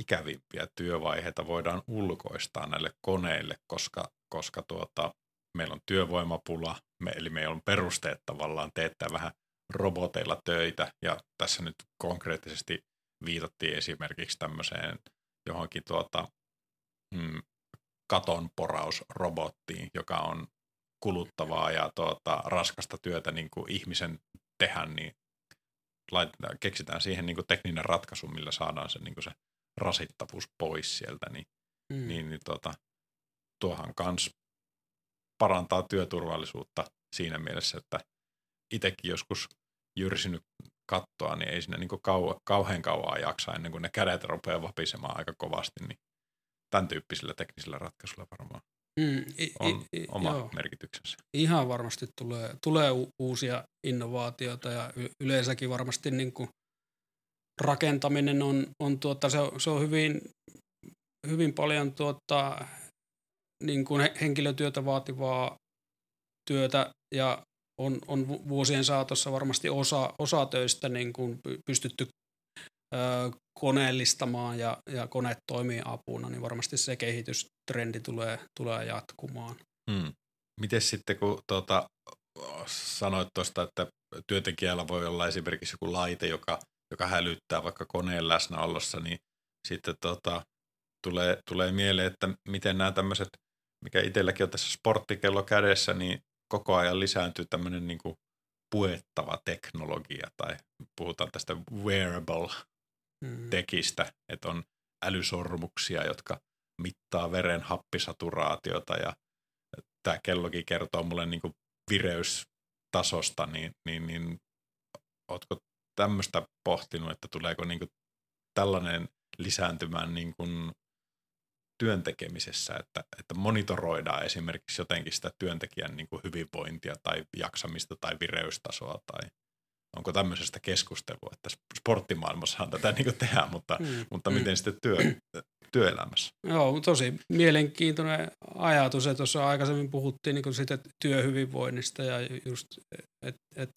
ikävimpiä työvaiheita voidaan ulkoistaa näille koneille, koska, koska tuota, meillä on työvoimapula, me, eli meillä on perusteet tavallaan teettää vähän roboteilla töitä, ja tässä nyt konkreettisesti viitattiin esimerkiksi tämmöiseen johonkin tuota, mm, katonporausrobottiin, joka on kuluttavaa ja tuota, raskasta työtä niin kuin ihmisen tehdä, niin laitetaan, keksitään siihen niin kuin tekninen ratkaisu, millä saadaan se, niin kuin se rasittavuus pois sieltä, niin, mm. niin, niin tuota, tuohan kans parantaa työturvallisuutta siinä mielessä, että itsekin joskus jyrsinyt kattoa, niin ei siinä niin kau- kauhean kauan jaksa ennen kuin ne kädet rupeaa vapisemaan aika kovasti, niin tämän tyyppisillä teknisillä ratkaisuilla varmaan mm, i, on i, oma joo. merkityksensä. Ihan varmasti tulee, tulee uusia innovaatioita ja yleensäkin varmasti niin kuin rakentaminen on, on, tuota, se on, se on hyvin, hyvin paljon tuota, niin kuin henkilötyötä vaativaa työtä ja on, on vuosien saatossa varmasti osa, osa töistä niin kuin pystytty koneellistamaan ja, ja kone toimii apuna, niin varmasti se kehitystrendi tulee, tulee jatkumaan. Hmm. Miten sitten, kun tuota, sanoit tuosta, että työntekijällä voi olla esimerkiksi joku laite, joka, joka hälyttää vaikka koneen läsnäolossa, niin sitten tota, tulee, tulee mieleen, että miten nämä tämmöiset, mikä itselläkin on tässä sporttikello kädessä, niin koko ajan lisääntyy tämmöinen niin kuin puettava teknologia tai puhutaan tästä wearable-tekistä, mm. että on älysormuksia, jotka mittaa veren happisaturaatiota ja tämä kellokin kertoo mulle niin kuin vireystasosta, niin, niin, niin ootko tämmöistä pohtinut, että tuleeko niin kuin tällainen lisääntymään niin kuin työntekemisessä, että, että monitoroidaan esimerkiksi jotenkin sitä työntekijän niin kuin hyvinvointia tai jaksamista tai vireystasoa tai onko tämmöisestä keskustelua, että sporttimaailmassahan tätä niin tehdään, mutta, mm. mutta miten mm. sitten työ, työelämässä? Joo, tosi mielenkiintoinen ajatus, että tuossa aikaisemmin puhuttiin niin siitä työhyvinvoinnista ja just, että et,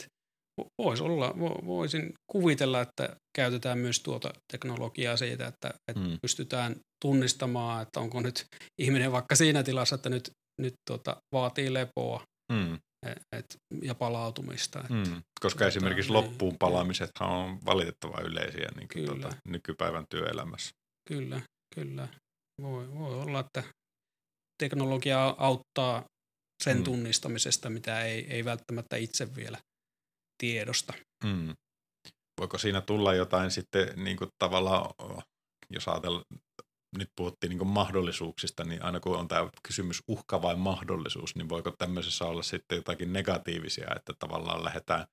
voisi olla, voisin kuvitella, että käytetään myös tuota teknologiaa siitä, että, että hmm. pystytään tunnistamaan, että onko nyt ihminen vaikka siinä tilassa, että nyt, nyt tuota, vaatii lepoa hmm. Et, et, ja palautumista. Että, hmm. Koska tuota, esimerkiksi niin, loppuun palaamisethan on valitettavan yleisiä niin kyllä. Tuota, nykypäivän työelämässä. Kyllä, kyllä. Voi, voi olla, että teknologia auttaa sen hmm. tunnistamisesta, mitä ei, ei välttämättä itse vielä tiedosta. Mm. Voiko siinä tulla jotain sitten niin kuin tavallaan, jos ajatellaan, nyt puhuttiin niin mahdollisuuksista, niin aina kun on tämä kysymys uhka vai mahdollisuus, niin voiko tämmöisessä olla sitten jotakin negatiivisia, että tavallaan lähdetään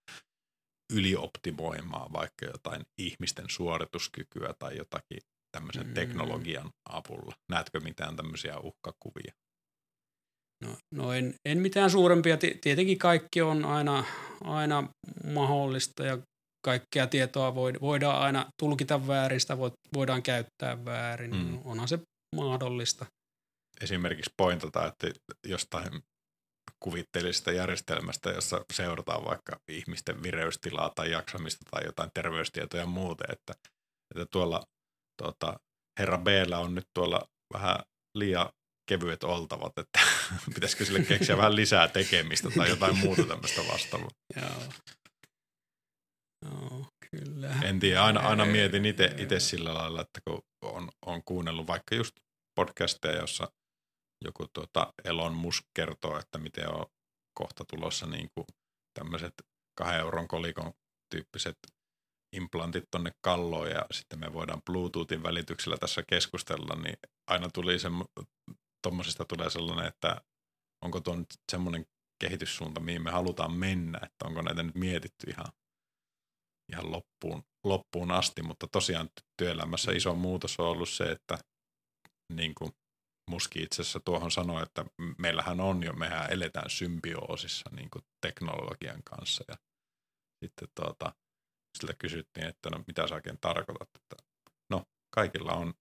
ylioptimoimaan vaikka jotain ihmisten suorituskykyä tai jotakin tämmöisen mm. teknologian avulla. Näetkö mitään tämmöisiä uhkakuvia? No, no en, en mitään suurempia. Tietenkin kaikki on aina, aina mahdollista ja kaikkea tietoa voidaan aina tulkita väärin, sitä voidaan käyttää väärin. Mm. Onhan se mahdollista. Esimerkiksi pointata, että jostain kuvitteellisesta järjestelmästä, jossa seurataan vaikka ihmisten vireystilaa tai jaksamista tai jotain terveystietoja ja muuta, että, että tuolla tuota, herra b on nyt tuolla vähän liian kevyet oltavat, että [LAUGHS] pitäisikö sille keksiä vähän lisää tekemistä tai jotain muuta tämmöistä vastaavaa. [LAUGHS] Joo. Joo, kyllä. En tiedä, aina, aina mietin itse sillä lailla, että kun on, on kuunnellut vaikka just podcasteja, jossa joku tuota Elon Musk kertoo, että miten on kohta tulossa niin kuin tämmöiset kahden euron kolikon tyyppiset implantit tonne kalloon ja sitten me voidaan Bluetoothin välityksellä tässä keskustella, niin aina tuli se tuommoisesta tulee sellainen, että onko tuo nyt semmoinen kehityssuunta, mihin me halutaan mennä, että onko näitä nyt mietitty ihan, ihan loppuun, loppuun asti, mutta tosiaan työelämässä iso muutos on ollut se, että niin kuin Muski itse asiassa tuohon sanoi, että meillähän on jo, mehän eletään symbioosissa niin kuin teknologian kanssa ja sitten tuota, sillä kysyttiin, että no mitä sä oikein tarkoitat, että no kaikilla on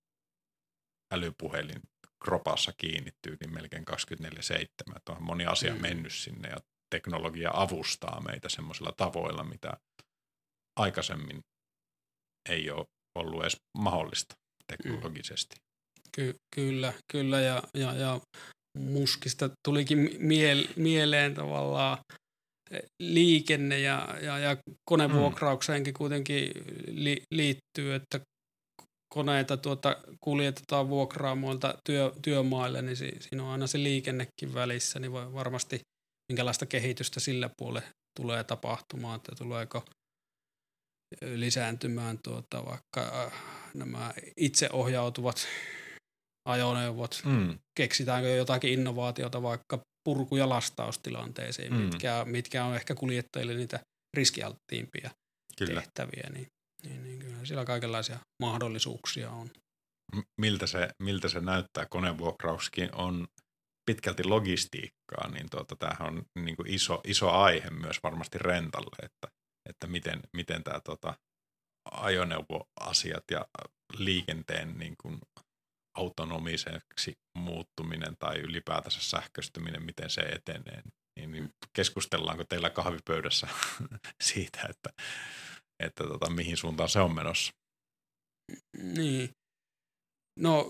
älypuhelin kropassa kiinnittyy niin melkein 24-7. Että on moni asia mm. mennyt sinne ja teknologia avustaa meitä semmoisilla tavoilla, mitä aikaisemmin ei ole ollut edes mahdollista teknologisesti. Ky- kyllä, kyllä ja, ja, ja muskista tulikin mie- mieleen tavallaan liikenne ja, ja, ja konevuokraukseenkin kuitenkin li- liittyy, että koneita tuota kuljetetaan vuokraamoilta työ, työmaille, niin si, siinä on aina se liikennekin välissä, niin voi varmasti minkälaista kehitystä sillä puolella tulee tapahtumaan, että tuleeko lisääntymään tuota, vaikka äh, nämä itseohjautuvat ajoneuvot, mm. keksitäänkö jotakin innovaatiota vaikka purku- ja lastaustilanteisiin, mm. mitkä, mitkä on ehkä kuljettajille niitä riskialttiimpia Kyllä. tehtäviä, niin niin, niin kyllä siellä kaikenlaisia mahdollisuuksia on. Miltä se, miltä se näyttää? Konevuokrauskin on pitkälti logistiikkaa, niin tuota, tämähän on niin kuin iso, iso aihe myös varmasti rentalle, että, että miten, miten tämä tota, ajoneuvoasiat ja liikenteen niin kuin autonomiseksi muuttuminen tai ylipäätänsä sähköistyminen, miten se etenee, niin, niin keskustellaanko teillä kahvipöydässä [LAUGHS] siitä, että, että tota, mihin suuntaan se on menossa? Niin. No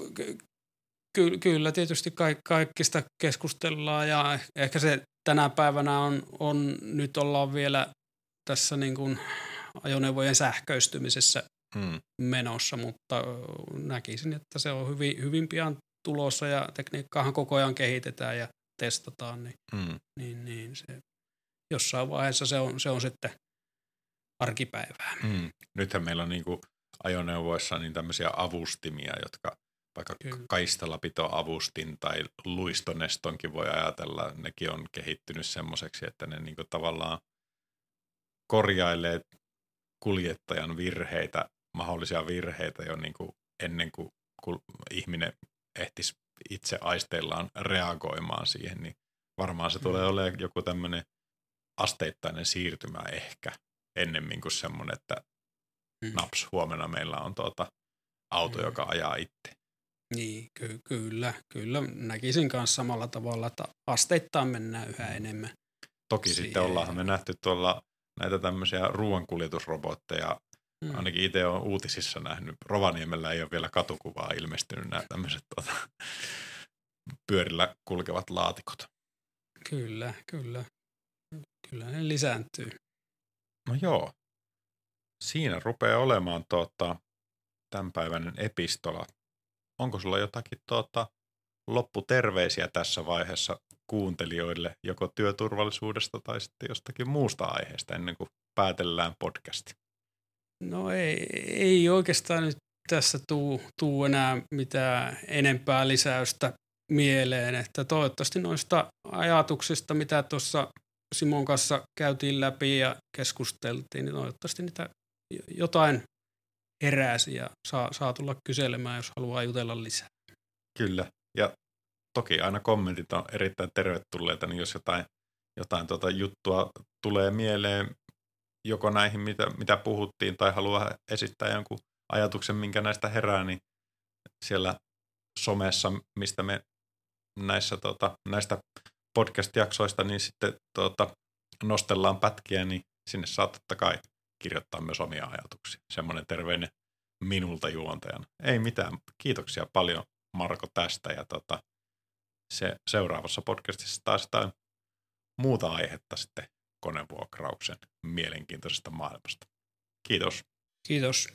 ky- kyllä tietysti ka- kaikista keskustellaan ja ehkä se tänä päivänä on, on nyt ollaan vielä tässä niin kuin ajoneuvojen sähköistymisessä hmm. menossa, mutta näkisin, että se on hyvin, hyvin pian tulossa ja tekniikkaahan koko ajan kehitetään ja testataan, niin, hmm. niin, niin se, jossain vaiheessa se on, se on sitten arkipäivää. Hmm. Nythän meillä on niin kuin ajoneuvoissa niin tämmöisiä avustimia, jotka vaikka Kyllä. kaistalapitoavustin tai luistonestonkin voi ajatella, nekin on kehittynyt semmoiseksi, että ne niin tavallaan korjailee kuljettajan virheitä, mahdollisia virheitä jo niin kuin ennen kuin ihminen ehtisi itse aisteillaan reagoimaan siihen, niin varmaan se tulee olemaan joku tämmöinen asteittainen siirtymä ehkä ennemmin kuin semmoinen, että mm. naps, huomenna meillä on tuota auto, mm. joka ajaa itse. Niin, ky- kyllä, kyllä. Näkisin kanssa samalla tavalla, että asteittain mennään yhä mm. enemmän. Toki siihen. sitten ollaan me nähty tuolla näitä tämmöisiä ruoankuljetusrobotteja. Mm. Ainakin itse olen uutisissa nähnyt. Rovaniemellä ei ole vielä katukuvaa ilmestynyt nämä tämmöiset tuota, pyörillä kulkevat laatikot. Kyllä, kyllä. Kyllä ne lisääntyy. No joo. Siinä rupeaa olemaan tuota, tämänpäiväinen epistola onko sulla jotakin tuota, lopputerveisiä tässä vaiheessa kuuntelijoille joko työturvallisuudesta tai sitten jostakin muusta aiheesta ennen kuin päätellään podcasti? No ei, ei oikeastaan nyt tässä tuu, tuu enää mitään enempää lisäystä mieleen, että toivottavasti noista ajatuksista, mitä tuossa Simon kanssa käytiin läpi ja keskusteltiin, niin toivottavasti niitä jotain heräsi ja saa, saa tulla kyselemään, jos haluaa jutella lisää. Kyllä, ja toki aina kommentit on erittäin tervetulleita, niin jos jotain, jotain tuota juttua tulee mieleen joko näihin, mitä, mitä puhuttiin, tai haluaa esittää jonkun ajatuksen, minkä näistä herää, niin siellä somessa, mistä me näissä, tota, näistä podcast-jaksoista, niin sitten tota, nostellaan pätkiä, niin sinne saa totta kai kirjoittaa myös omia ajatuksia. Semmoinen terveinen minulta juontajana. Ei mitään. Kiitoksia paljon Marko tästä ja tota, se seuraavassa podcastissa taas jotain muuta aihetta sitten konevuokrauksen mielenkiintoisesta maailmasta. Kiitos. Kiitos.